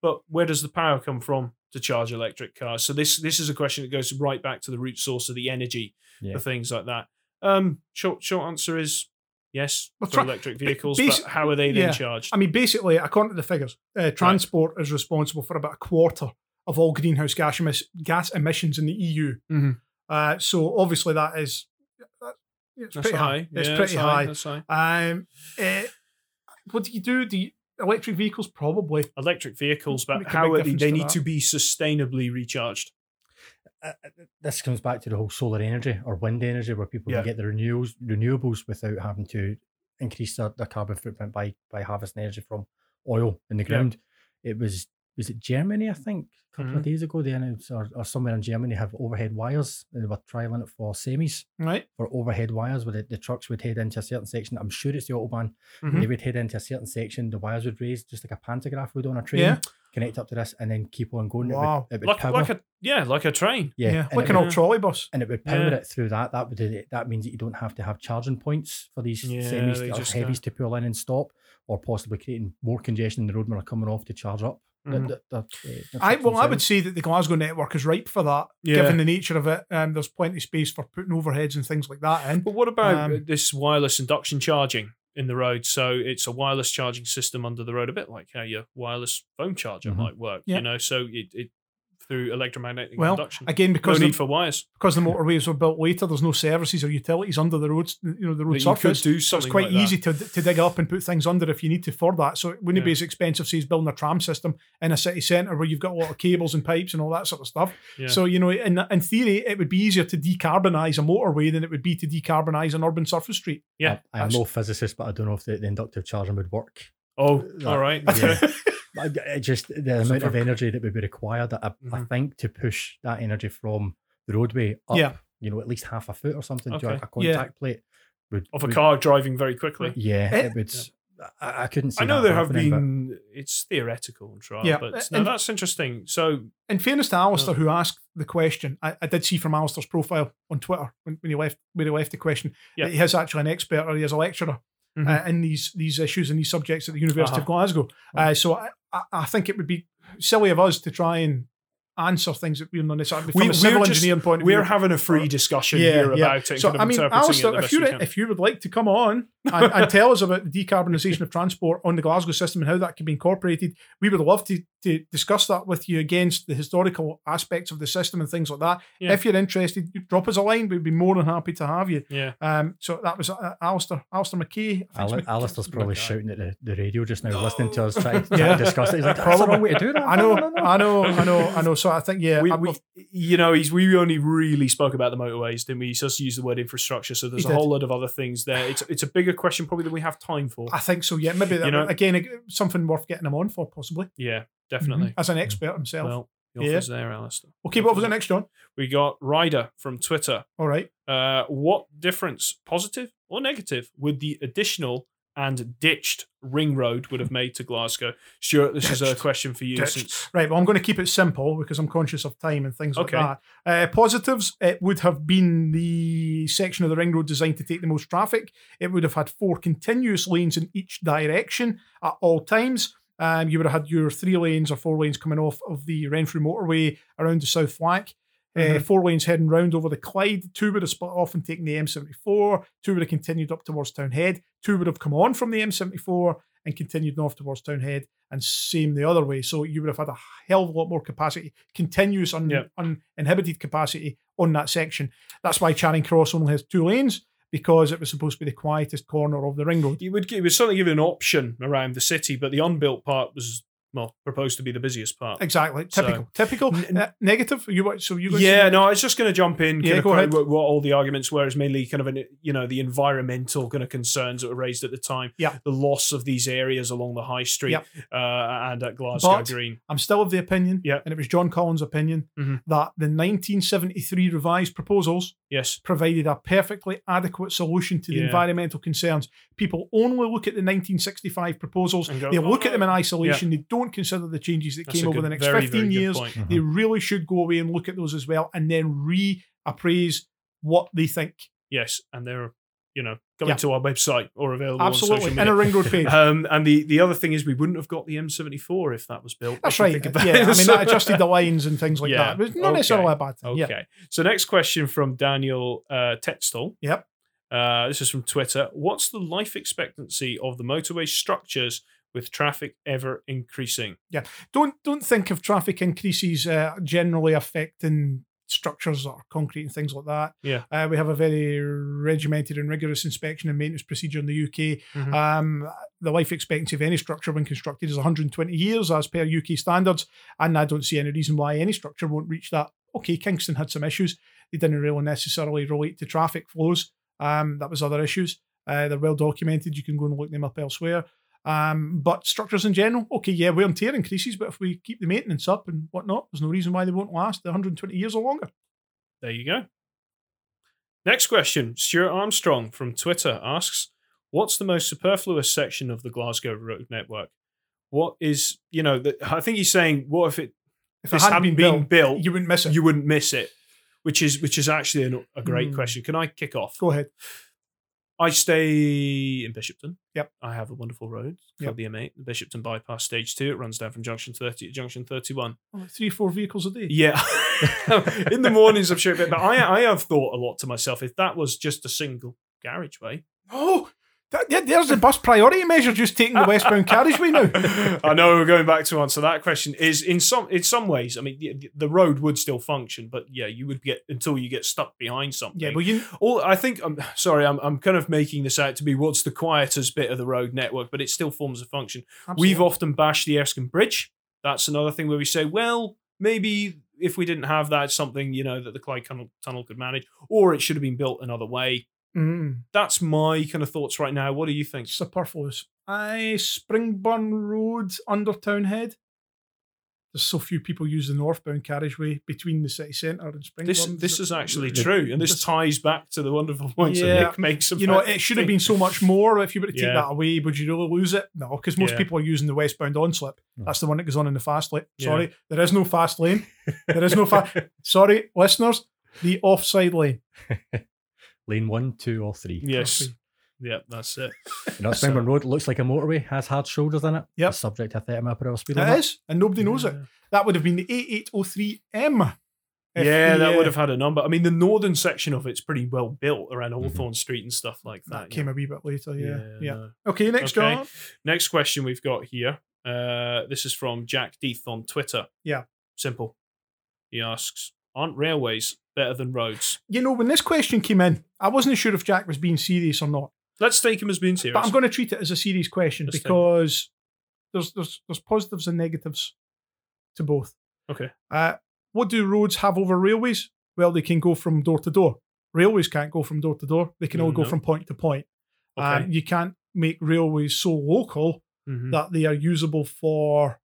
but where does the power come from to charge electric cars? So this this is a question that goes right back to the root source of the energy Yeah. for things like that. Um, short short answer is yes Well, for tra- electric vehicles, basi- but how are they then yeah. charged? I mean, basically, according to the figures, uh, transport is responsible for about a quarter of all greenhouse gas, emis- gas emissions in the EU. Mhm. Uh, so obviously, that is that, it's That's pretty high. It's Yeah, pretty high. That's high. Um, eh, what do you do? Do you, electric vehicles probably? Electric vehicles, but how are they, they need that. to be sustainably recharged. Uh, this comes back to the whole solar energy or wind energy where people Yeah. can get the renewables renewables without having to increase their, their carbon footprint by by harvesting energy from oil in the Yeah. ground. It was was it Germany, I think, a couple Mhm. of days ago, they announced or, or somewhere in Germany have overhead wires. and They were trialing it for semis Right. for overhead wires where the, the trucks would head into a certain section. I'm sure it's the Autobahn. Mhm. They would head into a certain section, the wires would raise just like a pantograph would on a train, Yeah. Connect up to this, and then keep on going. Wow. It would, it would Like, power. like a yeah, like a train. yeah, Yeah. like an would- old trolley bus. and it would power Yeah. it through that. That would that means that you don't have to have charging points for these Yeah, semis or just heavies go- to pull in and stop, or possibly creating more congestion in the road when they're coming off to charge up. The- Mhm. the- the, uh, the I well, I would say that the Glasgow network is ripe for that, Yeah. given the nature of it. Um, there's plenty of space for putting overheads and things like that in. But what about Um, this wireless induction charging in the road? So it's a wireless charging system under the road, a bit like how your wireless phone charger Mhm. might work. Yeah. You know, so it, it through electromagnetic Well, induction. Again, no because need the, for wires. because the motorways were built later, there's no services or utilities under the roads. You know, the road That you could surface. do So it's quite like that. easy to, to dig up and put things under if you need to for that. So it wouldn't be as expensive say as building a tram system in a city centre where you've got a lot of cables and pipes and all that sort of stuff. Yeah. So you know, in in theory, it would be easier to decarbonise a motorway than it would be to decarbonise an urban surface street. Yeah, I, I'm no physicist, but I don't know if the, the inductive charging would work. oh, that- all right. yeah. Okay. I- it just the amount of energy that would be required, I, I Mhm. think, to push that energy from the roadway up, Yeah. you know, at least half a foot or something to a, a contact plate would of a would- car driving very quickly. Yeah, Eh, it would. I, I couldn't. See I know that there have happening, but- been. It's theoretical and trial, Yeah, but no, and- that's interesting. So In fairness to Alistair, who asked the question, I, I did see from Alistair's profile on Twitter when, when he left where he left the question Yeah. that he is actually an expert or he is a lecturer Mhm. uh, in these these issues and these subjects at the University of Uh-huh. Glasgow. Uh, so I, I, I think it would be silly of us to try and answer things that we're not necessarily from We- a civil we're just- engineering point of view. we're having a free discussion here about it. So kind of I mean, interpreting Alistair, if best you if you would like to come on and, and tell us about the decarbonisation of transport on the Glasgow system and how that can be incorporated, we would love to to discuss that with you against the historical aspects of the system and things like that. Yeah. If you're interested, drop us a line. We'd be more than happy to have you. yeah, Um, so that was uh, Alistair, Alistair McKay. I Ali- Mc- Alistair's probably guy. shouting at the, the radio just now, listening to us try, try Yeah. to discuss it. He's like, that's the wrong way to do that. I know, No, no, no." I know, I know, I know. So I think yeah, we, we, you know, he's we only really spoke about the motorways, didn't we? He just used the word infrastructure, so there's a did. whole lot of other things there. It's it's a bigger question probably than we have time for. I think so. Yeah, maybe that, You know- again something worth getting him on for possibly Yeah, definitely. as an expert himself. Well, the Yeah. there, Alistair. okay, what was the next, John? We got Ryder from Twitter. All right. Uh, what difference, positive or negative, would the additional and ditched ring road would have made to Glasgow? Stuart, this is a question for you. Since Right, well, I'm going to keep it simple because I'm conscious of time and things Okay. like that. Uh, positives, it would have been the section of the ring road designed to take the most traffic. It would have had four continuous lanes in each direction at all times. Um, you would have had your three lanes or four lanes coming off of the Renfrew motorway around the South Flank. Uh, Mhm. four lanes heading round over the Clyde. Two would have split off and taken the M74. Two would have continued up towards Townhead. Two would have come on from the M74 and continued north towards Townhead, and same the other way. So you would have had a hell of a lot more capacity, continuous un- Yeah. uninhibited capacity on that section. That's why Charing Cross only has two lanes because it was supposed to be the quietest corner of the ring road. it would it was certainly give an option around the city, but the unbuilt part was well proposed to be the busiest part. Exactly, So- typical. typical. N- Uh, negative. You so you Yeah, no, I was just going to jump in. Yeah, go ahead. What, what all the arguments were is mainly kind of an you know the environmental kind of concerns that were raised at the time. Yeah. the loss of these areas along the high street Yep. uh, and at Glasgow But- Green. I'm still of the opinion, Yeah. and it was John Collins' opinion, Mhm. that the 1973 revised proposals Yes, provided a perfectly adequate solution to the Yeah. environmental concerns. People only look at the 1965 proposals, go, they "Oh, look at them in no." isolation, they don't consider the changes that That's came over good- the next very, 15 very years. Mhm. They really should go away and look at those as well and then reappraise what they think. Yes, and they're you know coming Yeah. to our website or available Absolutely. In a ring road page. Um, and the, the other thing is we wouldn't have got the M74 if that was built. That's right. think about Yeah. I mean, that adjusted the lines and things like Yeah, that. But it's not okay. necessarily a bad thing. Okay. Yeah. So next question from Daniel uh, Tetzel. Yep. Uh, this is from Twitter. What's the life expectancy of the motorway structures with traffic ever increasing? Yeah, don't don't think of traffic increases uh, generally affecting structures or concrete and things like that. Yeah. Uh, we have a very regimented and rigorous inspection and maintenance procedure in the UK. Mhm. Um, the life expectancy of any structure when constructed is 120 years as per UK standards, and I don't see any reason why any structure won't reach that. Okay, Kingston had some issues. They didn't really necessarily relate to traffic flows. Um, that was other issues. Uh, they're well documented. You can go and look them up elsewhere. Um, but structures in general, okay, yeah, wear and tear increases, but if we keep the maintenance up and whatnot, there's no reason why they won't last 120 years or longer. There you go. Next question. Stuart Armstrong from Twitter asks, What's the most superfluous section of the Glasgow road network? What is, you know, the, I think he's saying, what if it If it hadn't hadn't been built, built, you wouldn't miss it. you wouldn't miss it, which is which is actually an, a great Mm. question. Can I kick off? Go ahead. I stay in Bishopton. Yep. I have a wonderful road Yep. called the M8, the Bishopton Bypass Stage 2. It runs down from junction 30 to junction 31. Oh, Three, four vehicles a day. Yeah. in the mornings, I'm sure, but I, I have thought a lot to myself if that was just a single carriageway. Oh, there's the bus priority measure just taking the westbound carriageway now. I know we're going back to answer that question. Is in some in some ways, I mean, the, the road would still function, but yeah, you would get until you get stuck behind something. Yeah, well, you All I think I'm sorry, I'm I'm kind of making this out to be what's the quietest bit of the road network, but it still forms a function. We've often bashed the Erskine Bridge. That's another thing where we say, well, maybe if we didn't have that, something you know that the Clyde tunnel could manage, or it should have been built another way. Mm, That's my kind of thoughts right now. What do you think? superfluous. I Springburn Road under Townhead. there's so few people use the northbound carriageway between the city centre and Springburn. This this is actually the- true, and this ties back to the wonderful points Yeah. that Nick makes. you know, it should have been so much more if you were to take Yeah. that away. Would you really lose it? No, because most Yeah. people are using the westbound on slip. That's the one that goes on in the fast lane. Yeah. Sorry, there is no fast lane. There is no fast. Sorry, listeners, the offside lane. Lane one, two, or three. Yes, Yep, that's it. You know, Springburn Road looks like a motorway, has hard shoulders in it. Yep. It's subject to 30 mile per hour speed limit. is, and nobody knows it. That would have been the A803M. Yeah, the, that uh, would have had a number. I mean, the northern section of it's pretty well built around Mhm. Hawthorn Street and stuff like that. That yeah. came a wee bit later. Yeah, yeah. no. Okay, next Okay. job. Next question we've got here. Uh, this is from Jack Deeth on Twitter. Yeah. Simple. He asks, "Aren't railways better than roads?" You know, when this question came in, I wasn't sure if Jack was being serious or not. Let's take him as being serious. But I'm going to treat it as a serious question think. because there's there's there's positives and negatives to both. Okay. Uh, what do roads have over railways? Well, they can go from door to door. Railways can't go from door to door. They can only go No. from point to point. Okay. You can't make railways so local Mhm. that they are usable for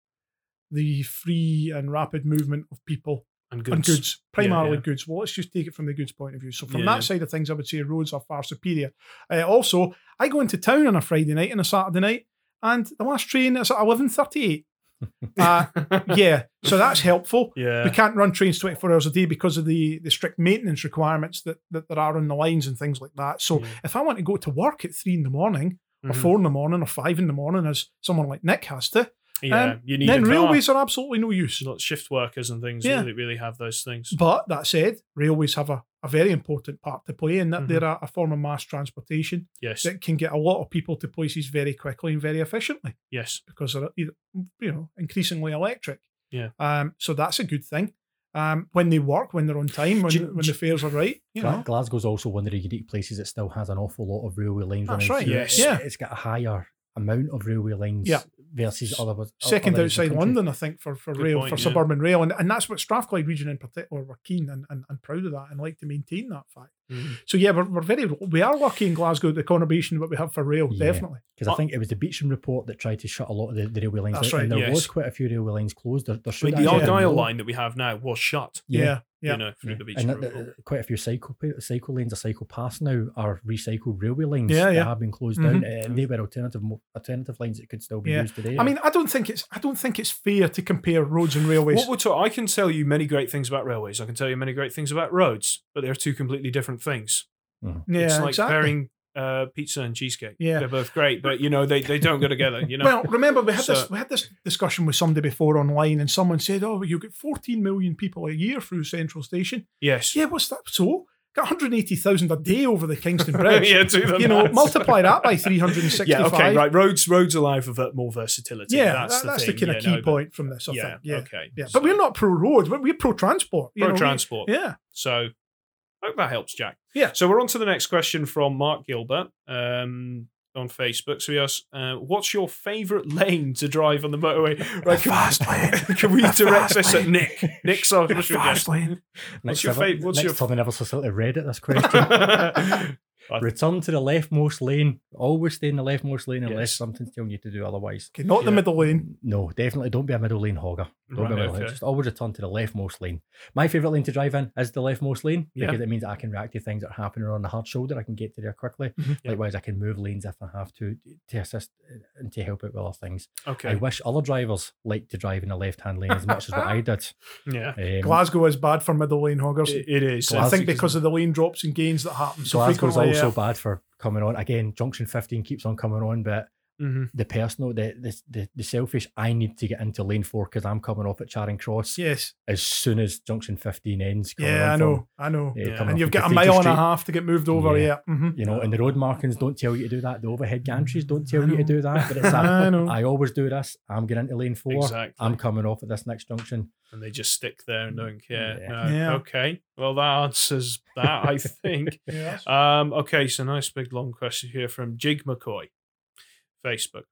the free and rapid movement of people and goods. and goods, primarily yeah. goods. Well, let's just take it from the goods point of view. So from Yeah, that yeah. side of things, I would say roads are far superior. Uh, also, I go into town on a Friday night and a Saturday night, and the last train is at eleven thirty-eight. Uh, yeah, so that's helpful. yeah. We can't run trains twenty four hours a day because of the the strict maintenance requirements that that there are on the lines and things like that. So Yeah. if I want to go to work at three in the morning, or Mhm. four in the morning, or five in the morning, as someone like Nick has to, yeah, um, you need then a car. railways are absolutely no use. Not shift workers and things Yeah. really, really have those things. But that said, railways have a, a very important part to play in that Mhm. they're a, a form of mass transportation Yes, that can get a lot of people to places very quickly and very efficiently yes, because they're either, you know increasingly electric. Yeah. Um. So that's a good thing. Um. When they work, when they're on time, when you- when the fares are right. You Gla- know. Glasgow's also one of the unique places that still has an awful lot of railway lines That's running right, through it. yes. Yeah. It's got a higher amount of railway lines Yeah. versus other Second other outside. London, I think, for, for Good rail, point, for yeah. suburban rail. And, and that's what Strathclyde region in particular were keen and, and, and proud of that and like to maintain that fact. Mhm. So yeah, we're, we're very we are lucky in Glasgow the conurbation that we have for rail, Yeah. definitely. Because Uh, I think it was the Beeching report that tried to shut a lot of the, the railway lines That's out, right, and there yes. was quite a few railway lines closed. There, there should mean, the actually have Argyle line that we have now was shut. Yeah. Yeah. You know, through Yeah. the beach. and road. th- th- quite a few cycle cycle lanes or cycle paths now are recycled railway lines Yeah, that yeah. have been closed Mhm. down, and they were alternative alternative lines that could still be Yeah. used today. I mean, I don't think it's I don't think it's fair to compare roads and railways. What we're ta- I can tell you many great things about railways. I can tell you many great things about roads, but they're two completely different things. yeah, it's like exactly. pairing uh, pizza and cheesecake. Yeah. they're both great, but you know they, they don't go together. You know, Well, remember we had this we had this discussion with somebody before online, and someone said, "Oh, you get 14 million people a year through Central Station." yes, Yeah, what's that? So got 180,000 a day over the Kingston Bridge. yeah, do you know, maths. multiply that by 365. Yeah, okay, right. Roads roads allow for more versatility. Yeah, that's that- the that's thing. the kind yeah, of key no, but- point from this. I Yeah, think. Yeah, okay. yeah. So- But we're not pro road. We're, we're pro transport. pro know, we- transport. Yeah. So hope that helps, Jack. Yeah. So we're on to the next question from Mark Gilbert um, on Facebook. So he asks, uh, "What's your favourite lane to drive on the motorway?" Right, can, fast lane. can we direct this at lane. Nick? Nick, what's your fast lane. What's next your favourite? What's next your I never facility read it this question. Return to the leftmost lane. Always stay in the leftmost lane unless Yes. something's telling you to do otherwise. Okay, not the middle lane. No, definitely don't be a middle lane hogger. Don't be a Right, middle lane. Just always return to the leftmost lane. My favourite lane to drive in is the leftmost lane Yeah. because it means I can react to things that are happening on the hard shoulder. I can get to there quickly. Mhm. Yeah. Likewise, I can move lanes if I have to to assist uh, and to help out with other things. Okay. I wish other drivers liked to drive in the left hand lane as much as what I did. Yeah. Um, Glasgow is bad for middle lane hoggers. It, it is. I think because of the lane drops and gains that happen so Glasgow's frequently. also yeah. bad for coming on. Again, junction 15 keeps on coming on, but Mhm. the personal, the the, the, the selfish, I need to get into lane four because I'm coming off at Charing Cross Yes. as soon as junction 15 ends. Yeah, on I from, know. I know. uh, Yeah. And you've got a Cathedral mile and a half to get moved over. Yeah. Yeah. hmm You know, and the road markings don't tell you to do that. The overhead gantries don't tell you to do that. But it's a, I know. I always do this. I'm getting into lane four. Exactly. I'm coming off at this next junction. and they just stick there and don't care. Yeah. No, Yeah. Okay. Well, that answers that, I think. Yes. Um, okay, so nice big long question here from Jig McCoy, Facebook.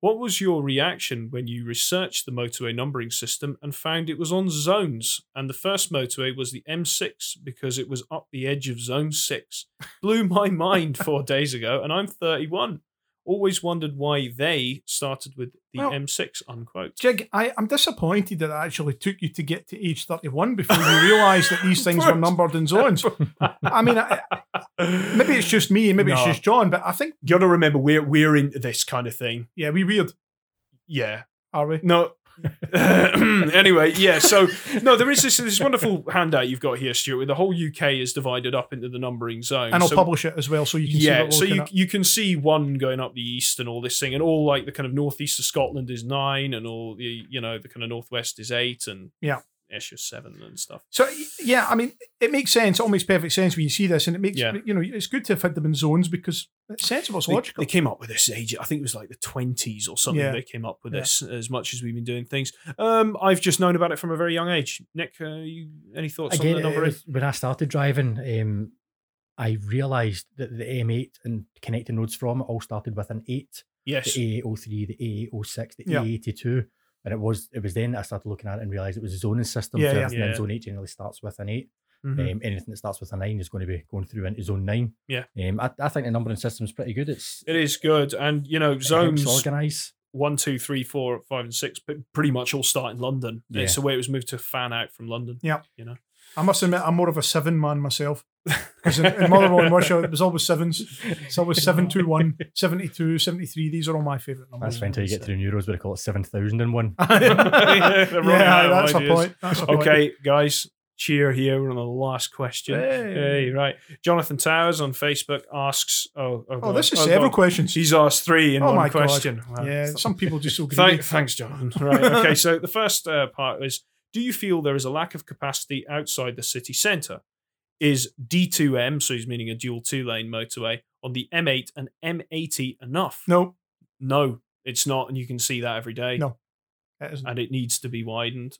What was your reaction when you researched the motorway numbering system and found it was on zones? And the first motorway was the M6 because it was up the edge of zone 6. Blew my mind four days ago, and I'm 31. Always wondered why they started with the Well- M6. Unquote. Jig, I, I'm disappointed that it actually took you to get to age 31 before you realised that these things were numbered in zones. I mean, I, maybe it's just me, maybe it's just John, but I think, You got to remember we're we're into this kind of thing. yeah, we weird, Yeah. are we? No. anyway, yeah. So no, there is this this wonderful handout you've got here, Stuart. Where the whole UK is divided up into the numbering zones. And I'll So- publish it as well so you can see yeah, so you you can see one going up the east and all this thing, and all like the kind of northeast of Scotland is nine, and all the you know the kind of northwest is eight, and Yeah. Esher seven and stuff. So yeah, I mean, it makes sense. It all makes perfect sense when you see this, and it makes Yeah. you know it's good to have had them in zones because it's sensible, it's They, logical. they came up with this age. I think it was like the twenties or something. Yeah. They came up with Yeah. this as much as we've been doing things. Um, I've just known about it from a very young age. Nick, uh, you any thoughts Again, on the it numbering? when I started driving, um, I realised that the M8 and connecting roads from it all started with an 8. Yes. The A803, the A806, the Yeah. A82. And it was it was then that I started looking at it and realised it was a zoning system. Yeah, so yeah. everything Yeah. zone 8 generally starts with an 8. Mhm. Um, anything that starts with a 9 is going to be going through into zone 9. Yeah. Um, I, I think the numbering system is pretty good. It's It is good, and you know zones organise. one, two, three, four, five, and six, but pretty much all start in London. Yeah. It's the way it was moved to fan out from London. I must admit, I'm more of a seven man myself. Because in, in Motherwell and Wishaw, it was always sevens. It's always 721, 72, 73. These are all my favourite numbers. That's fine until you get to the Euros where they call it 7001. Yeah, they're running out yeah, that's a point. That's a point. Okay, guys, cheer here. We're on the last question. Hey. Hey, right. Jonathan Towers on Facebook asks, "Oh, oh, Oh, this is Oh, several God. questions. He's asked three in Oh one my God. question. Wow. Yeah, some people just so greedy. Thank, thanks, Jonathan. Right. Okay. So the first uh, part is: Do you feel there is a lack of capacity outside the city centre? Is D2M, so he's meaning a dual two-lane motorway, on the M8 and M80 enough? No, No, it's not, and you can see that every day. No. it isn't. and it needs to be widened.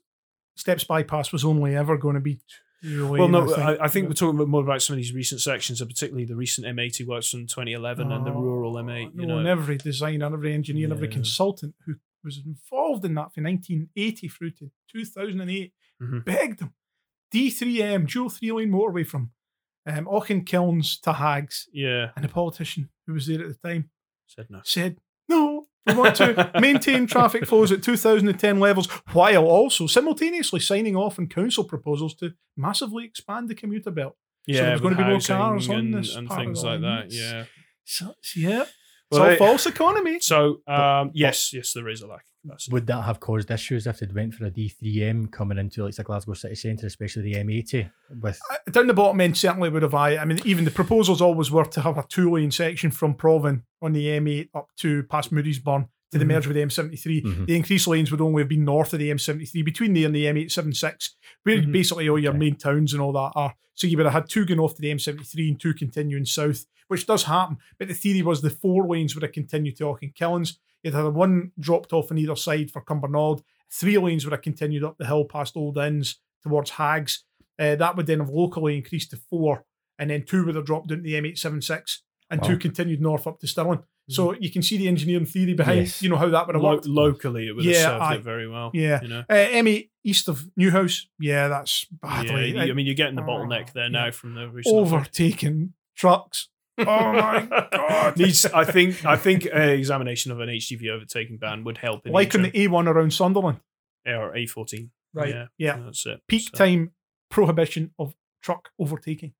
Stepps bypass was only ever going to be two Well, no, I, I think we're talking about more about some of these recent sections, and particularly the recent M80 works from 2011 and the Oh, rural M8. You no, know, and every designer, every engineer, and every consultant who was involved in that from 1980 through to 2008 Mhm. begged them. D3M, dual three lane motorway from um, Auchenkilns to Haggs. yeah, And the politician who was there at the time said no. said, no, we want to maintain traffic flows at 2010 levels while also simultaneously signing off on council proposals to massively expand the commuter belt. Yeah, there's gonna be more cars on this and things like that. Yeah. So, yeah, it's Well, all false economy. So, um, yes, yes, there is a lack of capacity. Would that have caused issues if they'd went for a D3M coming into like the Glasgow city centre, especially the M80? With Uh, Down the bottom end, certainly would have I. I mean, even the proposals always were to have a two lane section from Provan on the M8 up to past Moodiesburn to the Mhm. merge with the M73. Mhm. The increased lanes would only have been north of the M73, between there and the M876, where Mhm. basically all your Okay. main towns and all that are. So you would have had two going off to the M73 and two continuing south, which does happen. But the theory was the four lanes would have continued to Auchenkilns. You'd have one dropped off on either side for Cumbernauld. Three lanes would have continued up the hill past Old Inns towards Haggs. Uh, that would then have locally increased to four, and then two would have dropped down to the M876, and two Wow. continued north up to Stirling. So mm-hmm. you can see the engineering theory behind, Yes. you know, how that would have Lo- worked. locally, it would have served I- it very well. yeah. You know? Uh, M8 east of Newhouse, yeah, that's badly. yeah, you- I uh, mean, you're getting the Oh, bottleneck there yeah. now from the recent overtaking trucks. Oh my God. Needs, I think, I think an examination of an HGV overtaking ban would help. In like on the A1 around Sunderland. or A14. Right. Yeah. Yeah. That's it. Peak So- time prohibition of truck overtaking.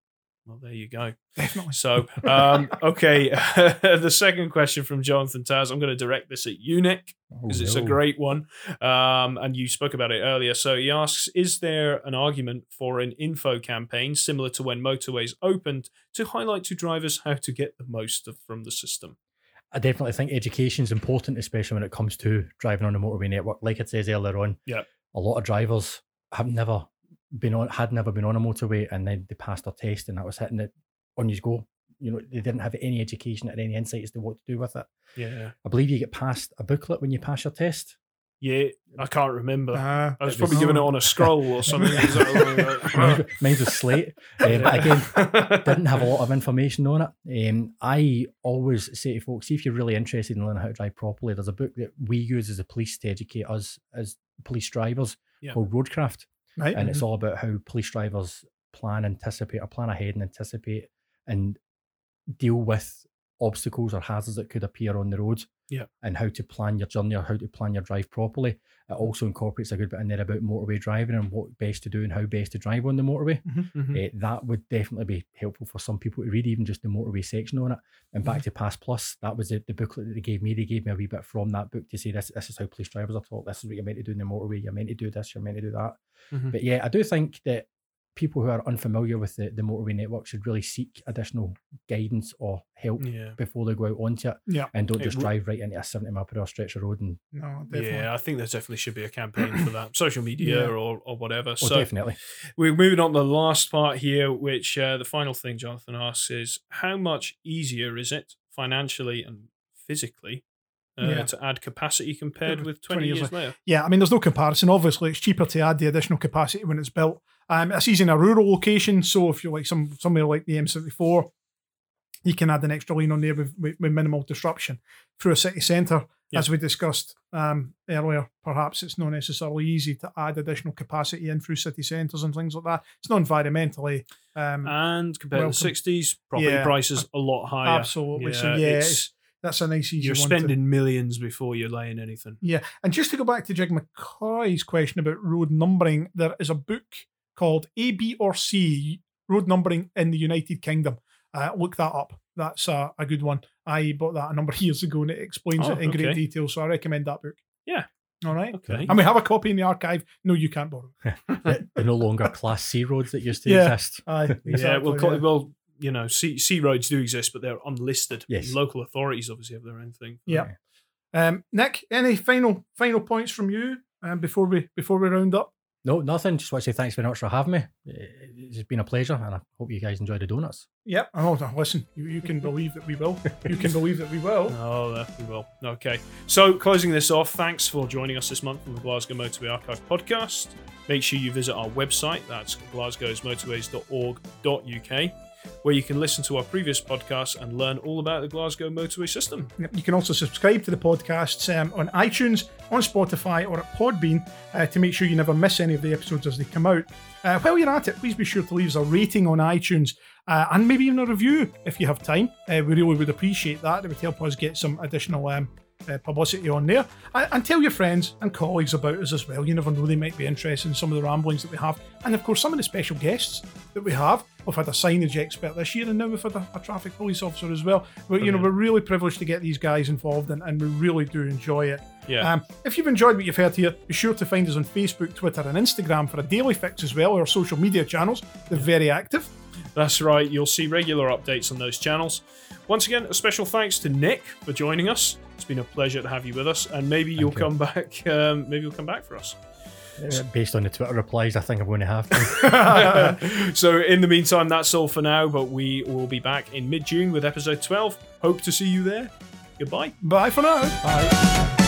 Well, there you go. Definitely. So, um, okay. the second question from Jonathan Taz. I'm going to direct this at you, Nick, because it's a Oh, great one. Um, and you spoke about it earlier. So he asks Is there an argument for an info campaign similar to when motorways opened to highlight to drivers how to get the most of, from the system? I definitely think education is important, especially when it comes to driving on the motorway network. Like it says earlier on, Yeah. a lot of drivers have never been on, had never been on a motorway, and then they passed their test, and that was hitting it on you go. You know, they didn't have any education or any insight as to what to do with it. Yeah. I believe you get passed a booklet when you pass your test. Yeah. I can't remember. Uh, I was it probably was- giving it on a scroll or something. Is that Mine was slate, uh, but again, didn't have a lot of information on it. Um, I always say to folks, see if you're really interested in learning how to drive properly, there's a book that we use as a police to educate us as police drivers Yeah. called Roadcraft. Right. And it's mm-hmm. all about how police drivers plan, anticipate, or plan ahead and anticipate and deal with obstacles or hazards that could appear on the road. Yeah. And how to plan your journey or how to plan your drive properly. It also incorporates a good bit in there about motorway driving and what best to do and how best to drive on the motorway. Mhm. Eh, that would definitely be helpful for some people to read, even just the motorway section on it. And back to Pass Plus, that was the, the booklet that they gave me. They gave me a wee bit from that book to say this this is how police drivers are taught. This is what you're meant to do in the motorway. You're meant to do this. You're meant to do that. Mhm. But yeah, I do think that people who are unfamiliar with the, the motorway network should really seek additional guidance or help Yeah. before they go out onto it. Yeah. And don't It just w- drive right into a 70 mile per hour stretch of road. And No, definitely. Yeah, I think there definitely should be a campaign for that, social media Yeah. or, or whatever. oh, so definitely. we're moving on to the last part here, which uh, the final thing Jonathan asks is how much easier is it financially and physically uh, Yeah. to add capacity compared with 20, 20 years years later? Yeah, I mean, there's no comparison. Obviously, it's cheaper to add the additional capacity when it's built. Um, it's easy in a rural location, so if you're like some somewhere like the M74, you can add an extra lane on there with, with, with minimal disruption. Through a city centre, Yeah. as we discussed um, earlier, perhaps it's not necessarily easy to add additional capacity in through city centres and things like that. It's not environmentally um, And compared Welcome. to the 60s, property Yeah. prices a lot higher. absolutely. so yeah, it's- it's, that's a nice easy you're one to- spending millions before you're laying anything. Yeah, and just to go back to Jig McCoy's question about road numbering, there is a book called A, B, or C Road Numbering in the United Kingdom. Uh, look that up. That's a, a good one. I bought that a number of years ago and it explains Oh, it in great detail. So I recommend that book. Yeah. All right. Okay. And we have a copy in the archive. No, you can't borrow. They're no longer Class C roads that used to Yeah. exist. Aye, yeah, well, exactly, co- yeah. well, you know, C, C roads do exist, but they're unlisted. Yes. Local authorities obviously have their own thing. Yeah. Um, Nick, any final final points from you um, before we before we round up? No, nothing. Just want to say thanks very much for having me. It's been a pleasure, and I hope you guys enjoy the donuts. Yep. Oh, no, listen, you, you can believe that we will. You can believe that we will. Oh, there we will. Okay. So, closing this off, thanks for joining us this month on the Glasgow Motorway Archive podcast. Make sure you visit our website, that's glasgowsmotorways.org.uk, where you can listen to our previous podcasts and learn all about the Glasgow motorway system. You can also subscribe to the podcasts um, on iTunes, on Spotify, or at Podbean uh, to make sure you never miss any of the episodes as they come out. Uh, while you're at it, please be sure to leave us a rating on iTunes uh, and maybe even a review if you have time. Uh, we really would appreciate that. It would help us get some additional um, uh, publicity on there. And, and tell your friends and colleagues about us as well. You never know, they might be interested in some of the ramblings that we have. And of course, some of the special guests that we have. We've had a signage expert this year, and now we've had a, a traffic police officer as well. But you know, we're really privileged to get these guys involved, and, and we really do enjoy it. Yeah. Um, if you've enjoyed what you've heard here, be sure to find us on Facebook, Twitter, and Instagram for a daily fix as well. Our social media channels, they're very active. That's right. You'll see regular updates on those channels. Once again, a special thanks to Nick for joining us. It's been a pleasure to have you with us, and maybe you'll you. come back. Um, maybe you'll come back for us. Uh, Based on the Twitter replies, I think I'm going to have to. so, in the meantime, that's all for now. But we will be back in mid-June with episode 12. Hope to see you there. Goodbye. Bye for now. Bye.